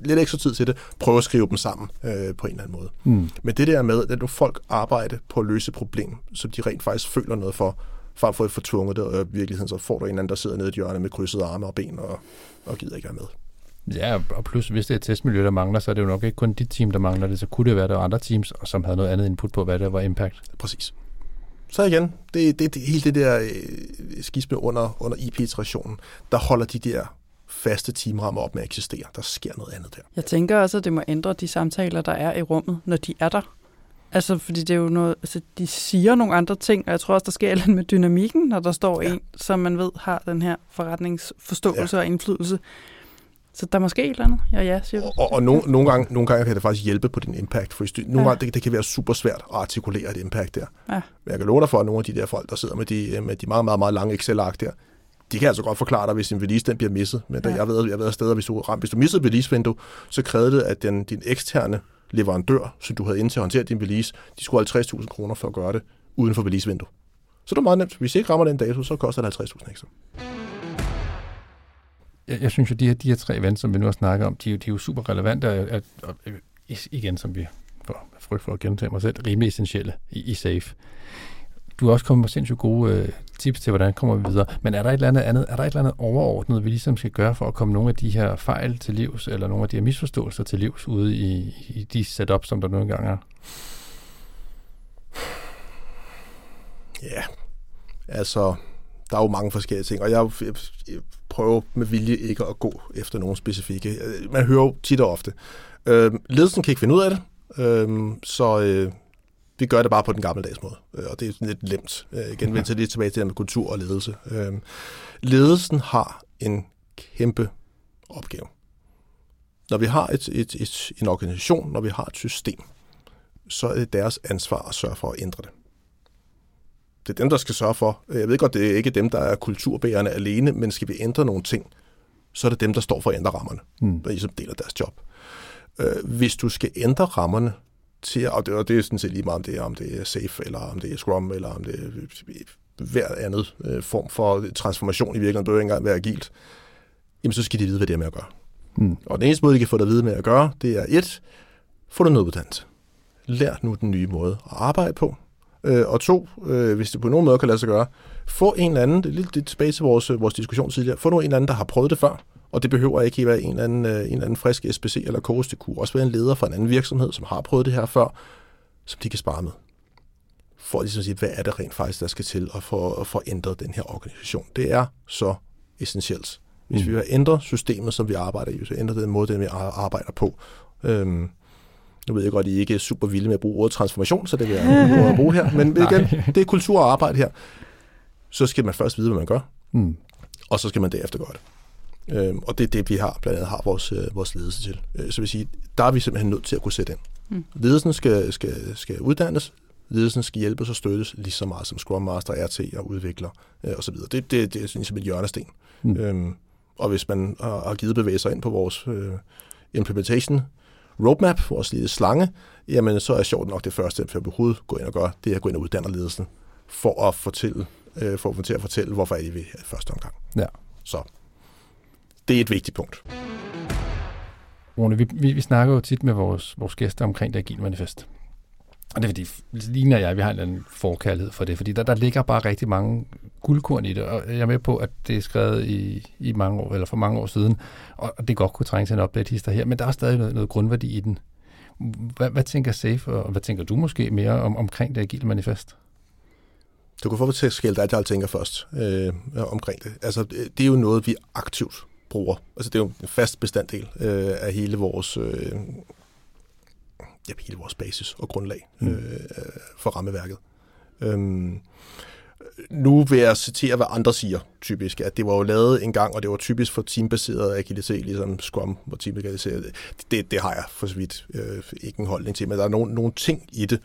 lidt ekstra tid til det, prøve at skrive dem sammen øh, på en eller anden måde. Hmm. Men det der med, at nu folk arbejde på at løse et problem, som de rent faktisk føler noget for, frem for at få tvunget det, og i virkeligheden så får du en eller anden, der sidder nede i et hjørne med krydsede arme og ben, og, og gider ikke være med. Ja, og plus hvis det er et testmiljø, der mangler, så er det jo nok ikke kun dit team, der mangler det, så kunne det være, der var andre teams, som havde noget andet input på, hvad der var impact. Præcis. Så igen, det, det, det hele det der øh, skisme under, under IP-iterationen, der holder de der faste teamrammer op med at eksistere. Der sker noget andet der. Jeg tænker også, at det må ændre de samtaler, der er i rummet, når de er der. Altså, fordi det er jo noget, altså, de siger nogle andre ting, og jeg tror også, der sker andet med dynamikken, når der står Ja. en, som man ved har den her forretningsforståelse ja. og indflydelse. Så der er måske et eller andet. Ja, ja, siger. Og, og, og nogle, nogle, gange, nogle gange kan det faktisk hjælpe på din impact, for nogle Ja. gange det, det kan være super svært at artikulere et impact der. Ja. Men jeg kan love dig for, at nogle af de der folk, der sidder med de, med de meget, meget, meget lange Excel-ark der, de kan altså godt forklare dig, hvis en release den bliver misset. Men ja. Ja. jeg ved, jeg ved af steder, hvis du, ram- hvis du missede et release-vindue, så krævede det, at den, din eksterne leverandør, som du havde inde til at håndtere din release, de skulle have 50.000 kroner for at gøre det uden for release-vindue. Så det er meget nemt. Hvis I ikke rammer den dato, så koster det 50.000 ekstra. jeg, jeg synes jo, de her, de her tre events, som vi nu har snakket om, de, er jo- de er jo super relevante, og, og, og igen, som vi for frygt for at gentage mig selv, rimelig essentielle i, i SAFE. Du er også kommet med sindssygt gode øh, tips til, hvordan kommer vi videre. Men er der et eller andet, andet, er der et eller andet overordnet, vi ligesom skal gøre for at komme nogle af de her fejl til livs, eller nogle af de her misforståelser til livs ude i, i de setup, som der nu engang er? Ja, altså, der er jo mange forskellige ting, og jeg, jeg, jeg prøver med vilje ikke at gå efter nogen specifikke. Øh, man hører jo tit og ofte. Øh, ledelsen kan ikke finde ud af det, øh, så øh, vi gør det bare på den gammeldags måde, øh, og det er sådan lidt nemt. Øh, igen, vender lidt tilbage til det med kultur og ledelse. Øh, ledelsen har en kæmpe opgave. Når vi har et, et, et, en organisation, når vi har et system, så er det deres ansvar at sørge for at ændre det. Det er dem, der skal sørge for. Jeg ved godt, det er ikke dem, der er kulturbærende alene, men skal vi ændre nogle ting, så er det dem, der står for at ændre rammerne, Hmm. og ligesom deler deres job. Øh, hvis du skal ændre rammerne til, og det, og det er sådan set lige meget, om det er, om det er safe, eller om det er scrum, eller om det er hver andet øh, form for transformation i virkeligheden, bør ikke engang være agilt, jamen så skal de vide, hvad det er med at gøre. Hmm. Og den eneste måde, de kan få dig at vide med at gøre, det er et, få dig noget uddannelse. Lær nu den nye måde at arbejde på. Øh, og to, øh, hvis det på nogen måde kan lade sig gøre, få en eller anden, det er lidt, lidt tilbage til vores, øh, vores diskussion tidligere, få nu en eller anden, der har prøvet det før, og det behøver ikke være en eller anden, øh, en eller anden frisk SPC eller coach, det kunne også være en leder fra en anden virksomhed, som har prøvet det her før, som de kan spare med. For ligesom at sige, hvad er det rent faktisk, der skal til at få, at få ændret den her organisation. Det er så essentielt. Hvis mm. vi vil ændre systemet, som vi arbejder i, hvis vi ændrer den måde, den vi arbejder på, øhm, nu ved jeg godt, at I ikke er super vilde med at bruge ordet transformation, så det vil jeg at bruge her, men igen, det er kultur og arbejde her. Så skal man først vide, hvad man gør, mm. og så skal man derefter gøre det. Øhm, og det er det, vi har blandt andet har vores, øh, vores ledelse til. Øh, så vil sige, der er vi simpelthen nødt til at kunne sætte ind. Mm. Ledelsen skal, skal, skal uddannes, ledelsen skal hjælpes og støttes lige så meget som Scrum Master, RT og udvikler øh, osv. Det, det, det er ligesom et hjørnesten. Mm. Øhm, og hvis man har, har givet bevæge sig ind på vores øh, implementation roadmap, vores lille slange, jamen så er sjovt nok det første, vi overhovedet går ind og gør, det er at gå ind og uddanne ledelsen for at fortælle, øh, for at til at fortælle, hvorfor er de ved i første omgang. Ja. Så det er et vigtigt punkt. Rune, vi, vi, vi snakker jo tit med vores, vores gæster omkring det agile manifest. Og det er fordi, og jeg, vi har en eller anden forkærlighed for det, fordi der, der ligger bare rigtig mange guldkorn i det, og jeg er med på, at det er skrevet i, i mange år, eller for mange år siden, og det godt kunne trænge til en update her, men der er stadig noget, noget grundværdi i den. Hvad, hvad tænker Safe, og hvad tænker du måske mere om, omkring det agile manifest? Du kan få mig til at skille dig, jeg tænker først øh, omkring det. Altså, det er jo noget, vi aktivt bruger. Altså, det er jo en fast bestanddel øh, af hele vores, øh, ja, hele vores basis og grundlag mm. øh, for rammeværket. Øhm, nu vil jeg citere, hvad andre siger, typisk, at det var jo lavet en gang, og det var typisk for teambaseret agilitet, ligesom Scrum og teamagilitet. Det, det har jeg for så vidt øh, ikke en holdning til, men der er nogle, nogle ting i det,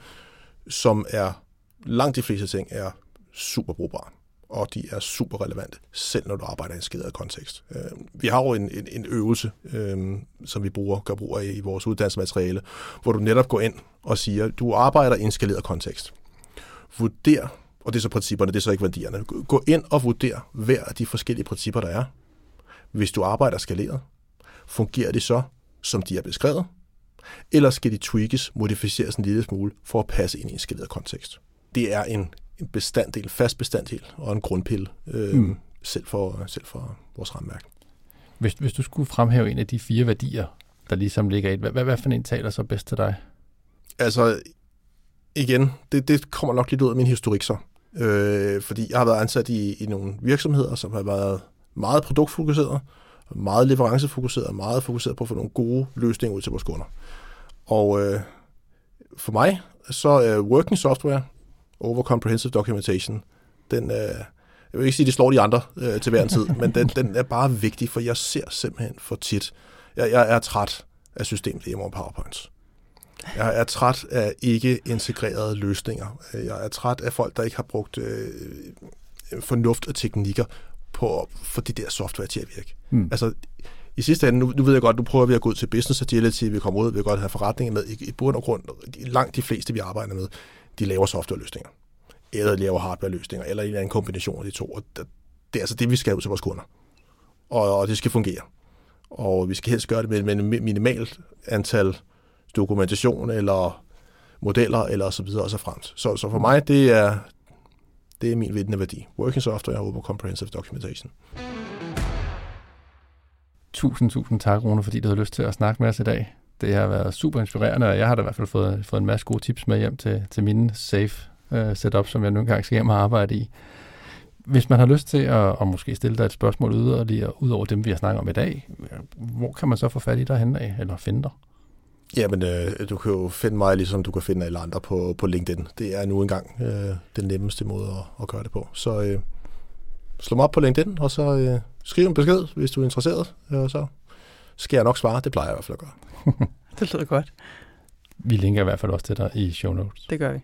som er, langt de fleste ting er super brugbare og de er super relevante, selv når du arbejder i en skæret kontekst. Øh, vi har jo en, en, en øvelse, øh, som vi bruger, gør brug af i vores uddannelsesmateriale, hvor du netop går ind og siger, du arbejder i en skaleret kontekst. Vurder, og det er så principperne, det er så ikke værdierne. Gå ind og vurder hver af de forskellige principper, der er. Hvis du arbejder skaleret, fungerer det så, som de er beskrevet, eller skal de tweakes, modificeres en lille smule for at passe ind i en skaleret kontekst. Det er en en bestanddel, fast bestanddel og en grundpille, øh, mm. selv, for, selv for vores rammeværk. Hvis, hvis du skulle fremhæve en af de fire værdier, der ligesom ligger i hvad, hvad, hvad for en taler så bedst til dig? Altså, igen, det, det kommer nok lidt ud af min historik så. Øh, fordi jeg har været ansat i, i nogle virksomheder, som har været meget produktfokuseret, meget leverancefokuseret, meget fokuseret på at få nogle gode løsninger ud til vores kunder. Og øh, for mig, så er working software, over comprehensive documentation, den, øh, jeg vil ikke sige, at de slår de andre øh, til hver en tid, men den, den er bare vigtig, for jeg ser simpelthen for tit, jeg, jeg er træt af systemet hjemme over PowerPoints. Jeg er træt af ikke integrerede løsninger. Jeg er træt af folk, der ikke har brugt øh, fornuft og teknikker på at få det der software til at virke. Hmm. Altså, i sidste ende, nu, nu ved jeg godt, nu prøver vi at gå ud til business agility, vi kommer ud, vi vil godt have forretninger med. I, i bund og grund, langt de fleste, vi arbejder med, de laver softwareløsninger, eller de laver hardwareløsninger, eller en eller anden kombination af de to. Og det, er altså det, vi skal ud til vores kunder. Og, og det skal fungere. Og vi skal helst gøre det med, med et minimalt antal dokumentation, eller modeller, eller så videre og så frem. Så, så for mig, det er, det er min vindende værdi. Working software over comprehensive documentation. Tusind, tusind tak, Rune, fordi du havde lyst til at snakke med os i dag. Det har været super inspirerende, og jeg har da i hvert fald fået, fået en masse gode tips med hjem til, til mine safe øh, setup, som jeg nu engang skal hjem og arbejde i. Hvis man har lyst til at, at måske stille dig et spørgsmål yderligere, ud over dem, vi har snakket om i dag, hvor kan man så få fat i dig af, eller finde dig? Jamen, øh, du kan jo finde mig, ligesom du kan finde alle andre på, på LinkedIn. Det er nu engang øh, den nemmeste måde at, at gøre det på. Så øh, slå mig op på LinkedIn, og så øh, skriv en besked, hvis du er interesseret, og så skal jeg nok svare. Det plejer jeg i hvert fald at gøre. det lyder godt. Vi linker i hvert fald også til dig i show notes. Det gør vi.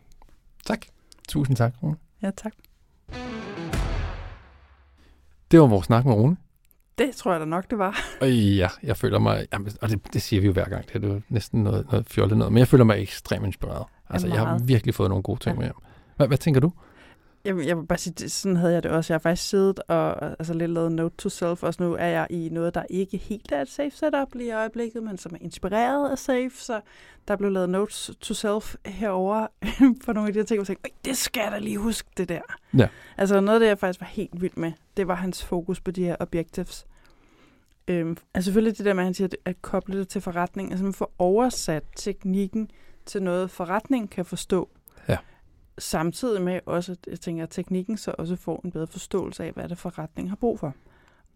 Tak. Tusind tak, Rune. Ja, tak. Det var vores snak med Rune. Det tror jeg da nok, det var. Og ja, jeg føler mig, jamen, og det, det siger vi jo hver gang, det er jo næsten noget, noget fjollet noget, men jeg føler mig ekstremt inspireret. Altså, jeg har virkelig fået nogle gode ting ja. med hjem. Hvad, hvad tænker du? Jeg, jeg vil bare sige, sådan havde jeg det også. Jeg har faktisk siddet og altså, lidt lavet note to self, og nu er jeg i noget, der ikke helt er et safe setup lige i øjeblikket, men som er inspireret af safe, så der blev lavet notes to self herover for nogle af de her ting, og jeg tænkte, det skal jeg da lige huske, det der. Ja. Altså noget af det, jeg faktisk var helt vild med, det var hans fokus på de her objectives. Øhm, altså selvfølgelig det der med, at han siger, at koble det til forretning, altså man får oversat teknikken til noget, forretning kan forstå, samtidig med også, jeg tænker, at teknikken så også får en bedre forståelse af, hvad det forretning har brug for.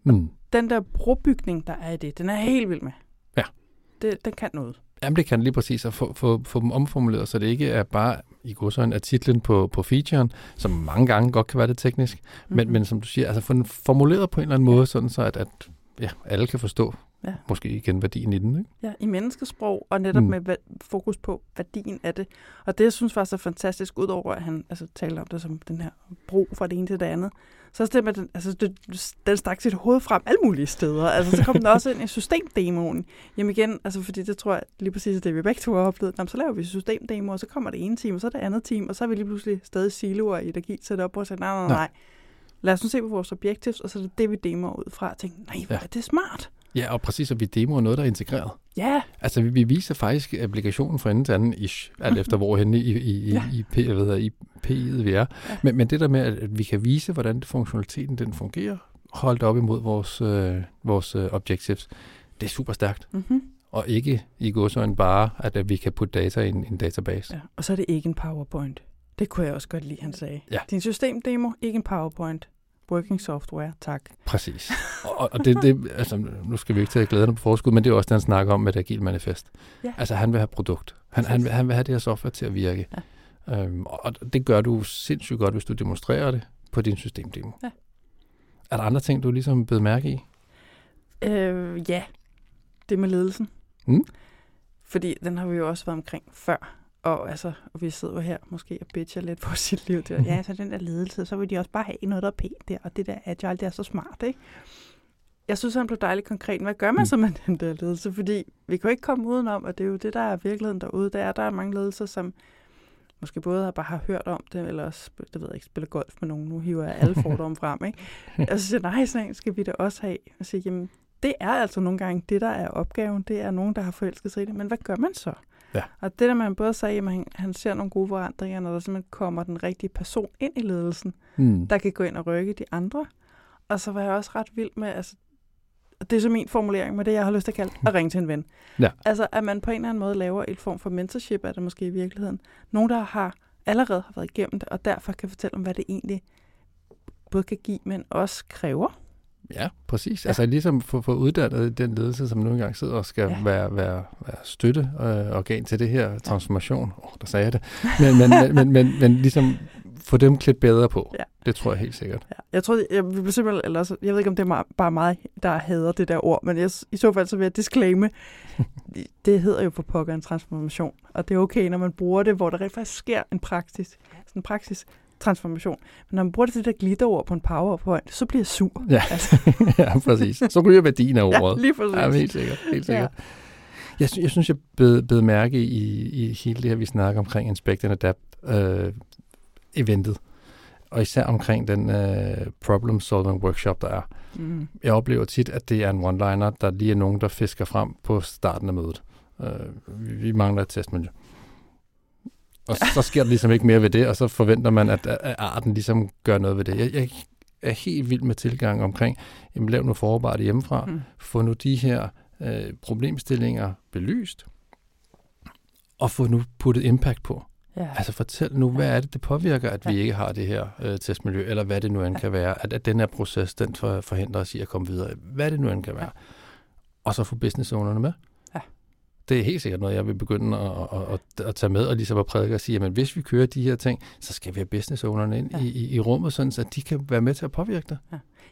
Mm. Den der brobygning, der er i det, den er helt vild med. Ja. Det, den kan noget. Jamen, det kan lige præcis at få, få, få dem omformuleret, så det ikke er bare i godsøjne af titlen på, på featuren, som mange gange godt kan være lidt teknisk, mm-hmm. men, Mhm. men som du siger, altså få den formuleret på en eller anden måde, sådan så at, at ja, alle kan forstå Ja. måske igen værdien i den. Ikke? Ja, i menneskesprog, og netop Mm. med fokus på værdien af det. Og det, jeg synes faktisk er fantastisk, udover at han altså, taler om det som den her bro fra det ene til det andet, så stemmer den, altså, det, den stak sit hoved frem alle mulige steder. Altså, så kom den også ind i systemdemoen. Jamen igen, altså, fordi det tror jeg lige præcis er det, vi begge to har oplevet. Jamen, så laver vi systemdemo, og så kommer det ene team, og så det andet team, og så er vi lige pludselig stadig siloer i et agilt setup, og så nej, nej, Nej. nej. Lad os nu se på vores objectives, og så er det det, vi demoer ud fra. Og tænke, nej, hvor Ja. er det smart. Ja, og præcis, at vi demoer noget, der er integreret. Ja, Altså, vi, vi viser faktisk applikationen fra ende til anden, ish, alt efter hvor henne i, i, i, Ja. i, P, jeg ved, i P'et vi er. Ja. Men, men det der med, at, at vi kan vise, hvordan funktionaliteten den fungerer, holdt op imod vores, øh, vores øh, objectives, det er super stærkt. mm-hmm. Og ikke i godsøjne bare, at, at vi kan putte data i en, en database. Ja, og så er det ikke en PowerPoint. Det kunne jeg også godt lide, han sagde. Ja. Din systemdemo, ikke en PowerPoint. Working software, tak. Præcis. Og, og det, det, altså, nu skal vi ikke tage glæderne på forskud, men det er også det, han snakker om med det agile manifest. Ja. Altså, han vil have produkt. Han, han, vil, han vil have det her software til at virke. Ja. Øhm, og det gør du sindssygt godt, hvis du demonstrerer det på din systemdemo. Ja. Er der andre ting, du ligesom blev mærke i? Øh, ja, det med ledelsen. Mm. Fordi den har vi jo også været omkring før. Og, altså, og vi sidder jo her måske og bitcher lidt på sit liv. Der. Ja, så den der ledelse, så vil de også bare have noget, der er pænt der. Og det der agile, det er så smart, ikke? Jeg synes, han blev dejligt konkret. Hvad gør man Mm. så med den der ledelse? Fordi vi kan jo ikke komme udenom, at det er jo det, der er virkeligheden derude. Der er, der er mange ledelser, som måske både har bare har hørt om det, eller også, det ved jeg ikke, spiller golf med nogen. Nu hiver jeg alle fordomme frem, ikke? Og så siger nej, sådan skal vi da også have. Og så siger, jamen, det er altså nogle gange det, der er opgaven. Det er nogen, der har forelsket sig i det. Men hvad gør man så? Ja. Og det der, man både sagde, at han, han ser nogle gode forandringer, når der simpelthen kommer den rigtige person ind i ledelsen, Hmm. der kan gå ind og rykke de andre. Og så var jeg også ret vild med, altså, det er så min formulering med det, jeg har lyst til at kalde, at ringe til en ven. Ja. Altså, at man på en eller anden måde laver et form for mentorship, er det måske i virkeligheden. Nogen, der har allerede har været igennem det, og derfor kan fortælle om, hvad det egentlig både kan give, men også kræver. Ja, præcis. Ja. Altså ligesom få, få uddannet den ledelse, som nu engang sidder og skal Ja. være, være, være støtte øh, til det her transformation. Åh, oh, der sagde jeg det. Men, men, men, men, men, men ligesom få dem klædt bedre på. Ja. Det tror jeg helt sikkert. Ja. Jeg tror, jeg, vi bliver simpelthen, eller jeg ved ikke, om det er bare mig, der hader det der ord, men jeg, i så fald så vil jeg disclaime, det hedder jo for pokker en transformation, og det er okay, når man bruger det, hvor der rent faktisk sker en praksis, sådan en praksis transformation. Men når man bruger det til det der glitterord på en powerpoint, så bliver jeg sur. Ja, ja præcis. Så ryger værdien af Ja, ordet. lige præcis. Ja, helt sikkert. Helt Ja. sikkert. Jeg, sy- jeg synes, jeg bed, bed mærke i, i hele det her, vi snakker omkring Inspect and Adapt øh, eventet. Og især omkring den øh, problem solving workshop, der er. Mm. Jeg oplever tit, at det er en one-liner, der lige er nogen, der fisker frem på starten af mødet. Øh, vi, mangler et testmiljø. Og så sker der ligesom ikke mere ved det, og så forventer man, at, at arten ligesom gør noget ved det. Jeg, jeg er helt vild med tilgang omkring, jamen lav nu forarbejde hjemmefra, Mm. få nu de her øh, problemstillinger belyst, og få nu puttet impact på. Ja. Altså fortæl nu, hvad er det, det påvirker, at vi ikke har det her øh, testmiljø, eller hvad det nu end Ja. kan være, at, at den her proces, den for, forhindrer os i at komme videre. Hvad det nu end kan være. Og så få business ownerne med. Ja. Det er helt sikkert noget, jeg vil begynde at, at, at, at tage med, og ligesom at prædike og sige, at hvis vi kører de her ting, så skal vi have business ownerne ind Ja. ja. i, i, i rummet, sådan, så de kan være med til at påvirke det.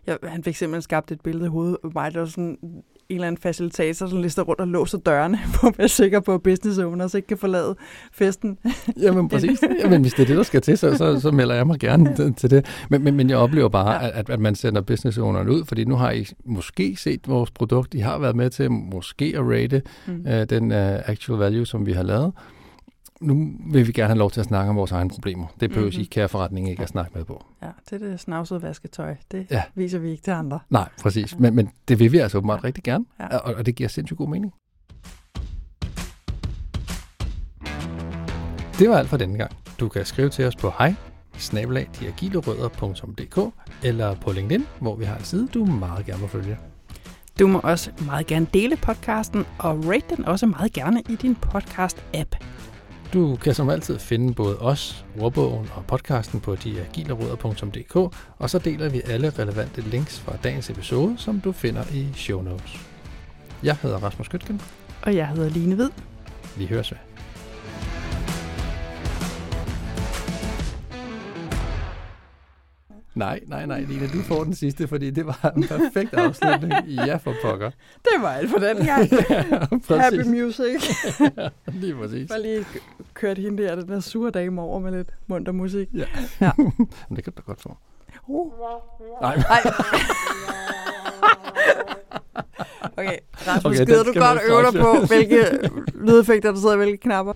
Jeg, han fik simpelthen skabt et billede i hovedet mig, der var sådan en eller anden facilitator, som lister rundt og låser dørene, for at være sikker på, at business owners ikke kan forlade festen. Jamen præcis. Jamen hvis det er det, der skal til, så, så, så melder jeg mig gerne til- det. Men, men, men jeg oplever bare, at, at man sender business owneren ud, fordi nu har I måske set vores produkt, I har været med til måske at rate Mm. uh, den uh, actual value, som vi har lavet. Nu vil vi gerne have lov til at snakke om vores egne problemer. Det behøver Mhm. mm-hmm. I kæreforretning ikke at snakke med på. Ja, det er det snavsede vasketøj. Det Ja. viser vi ikke til andre. Nej, præcis. Men, men det vil vi altså åbenbart Ja. rigtig gerne, Ja. og, og det giver sindssygt god mening. Det var alt for denne gang. Du kan skrive til os på hej eller på LinkedIn, hvor vi har en side, du meget gerne må følge. Du må også meget gerne dele podcasten og rate den også meget gerne i din podcast-app. Du kan som altid finde både os, ordbogen og podcasten på deagileråder.dk, og så deler vi alle relevante links fra dagens episode, som du finder i show notes. Jeg hedder Rasmus Gøtgen. Og jeg hedder Line Hvid. Vi høres ved. Nej, nej, nej, Line, du får den sidste, fordi det var en perfekt afslutning. Ja, for pokker. Det var alt for den gang. ja, Happy music. ja, lige præcis. Bare lige kørt hende der, den der sure dame over med lidt munter musik. Ja. Ja. Men det kan du da godt få. Uh. Nej, Ej. Okay, Rasmus, Okay, gider du godt øve dig på, hvilke lydeffekter der sidder i hvilke knapper?